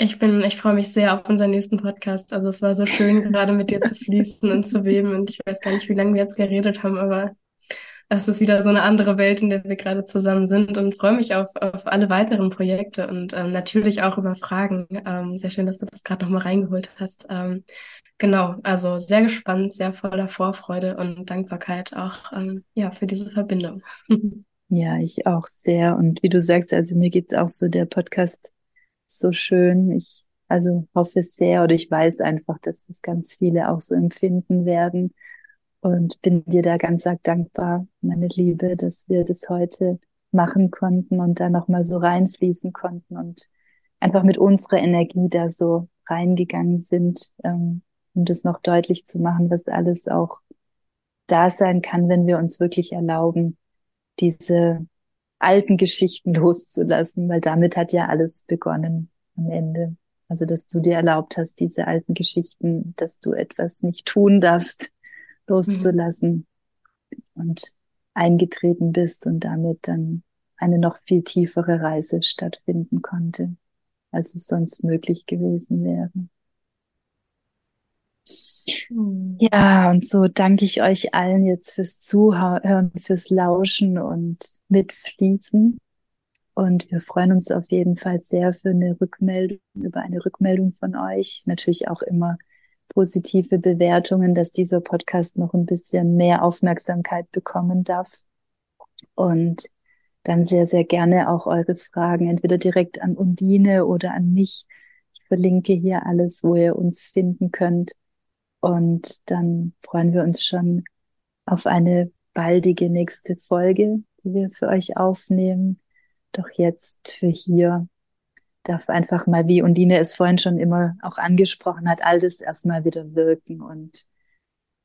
Ich bin, ich freue mich sehr auf unseren nächsten Podcast. Also es war so schön, gerade mit dir zu fließen und zu weben. Und ich weiß gar nicht, wie lange wir jetzt geredet haben, aber es ist wieder so eine andere Welt, in der wir gerade zusammen sind und freue mich auf, auf alle weiteren Projekte und ähm, natürlich auch über Fragen. Ähm, sehr schön, dass du das gerade nochmal reingeholt hast. Ähm, genau, also sehr gespannt, sehr voller Vorfreude und Dankbarkeit auch ähm, ja, für diese Verbindung. Ja, ich auch sehr. Und wie du sagst, also mir geht's auch so, der Podcast so schön. Ich also hoffe sehr oder ich weiß einfach, dass das ganz viele auch so empfinden werden und bin dir da ganz arg dankbar, meine Liebe, dass wir das heute machen konnten und da nochmal so reinfließen konnten und einfach mit unserer Energie da so reingegangen sind, ähm, um das noch deutlich zu machen, was alles auch da sein kann, wenn wir uns wirklich erlauben, diese alten Geschichten loszulassen, weil damit hat ja alles begonnen am Ende. Also, dass du dir erlaubt hast, diese alten Geschichten, dass du etwas nicht tun darfst, loszulassen mhm. und eingetreten bist und damit dann eine noch viel tiefere Reise stattfinden konnte, als es sonst möglich gewesen wäre. Hm. Ja, und so danke ich euch allen jetzt fürs Zuhören, fürs Lauschen und Mitfließen. Und wir freuen uns auf jeden Fall sehr für eine Rückmeldung, über eine Rückmeldung von euch. Natürlich auch immer positive Bewertungen, dass dieser Podcast noch ein bisschen mehr Aufmerksamkeit bekommen darf. Und dann sehr, sehr gerne auch eure Fragen, entweder direkt an Undine oder an mich. Ich verlinke hier alles, wo ihr uns finden könnt. Und dann freuen wir uns schon auf eine baldige nächste Folge, die wir für euch aufnehmen. Doch jetzt für hier darf einfach mal, wie Undine es vorhin schon immer auch angesprochen hat, all das erstmal wieder wirken und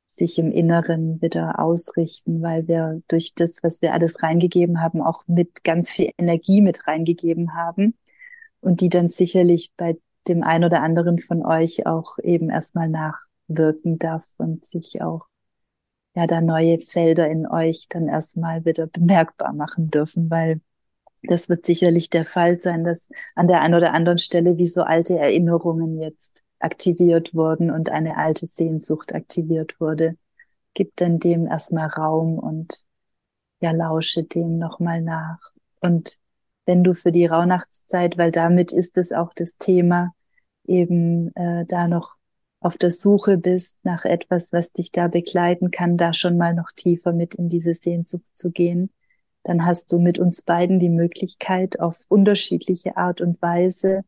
sich im Inneren wieder ausrichten, weil wir durch das, was wir alles reingegeben haben, auch mit ganz viel Energie mit reingegeben haben und die dann sicherlich bei dem ein oder anderen von euch auch eben erstmal nach wirken darf und sich auch ja da neue Felder in euch dann erstmal wieder bemerkbar machen dürfen, weil das wird sicherlich der Fall sein, dass an der einen oder anderen Stelle wie so alte Erinnerungen jetzt aktiviert wurden und eine alte Sehnsucht aktiviert wurde. Gib dann dem erstmal Raum und ja, lausche dem nochmal nach. Und wenn du für die Rauhnachtszeit, weil damit ist es auch das Thema, eben äh, da noch auf der Suche bist nach etwas, was dich da begleiten kann, da schon mal noch tiefer mit in diese Sehnsucht zu gehen, dann hast du mit uns beiden die Möglichkeit, auf unterschiedliche Art und Weise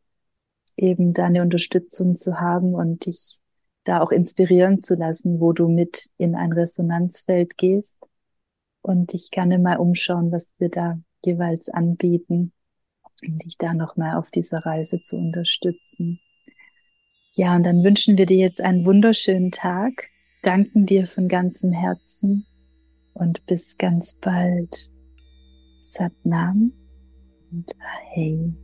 eben deine Unterstützung zu haben und dich da auch inspirieren zu lassen, wo du mit in ein Resonanzfeld gehst und dich gerne mal umschauen, was wir da jeweils anbieten, um dich da nochmal auf dieser Reise zu unterstützen. Ja, und dann wünschen wir dir jetzt einen wunderschönen Tag, danken dir von ganzem Herzen und bis ganz bald. Satnam und Ahei.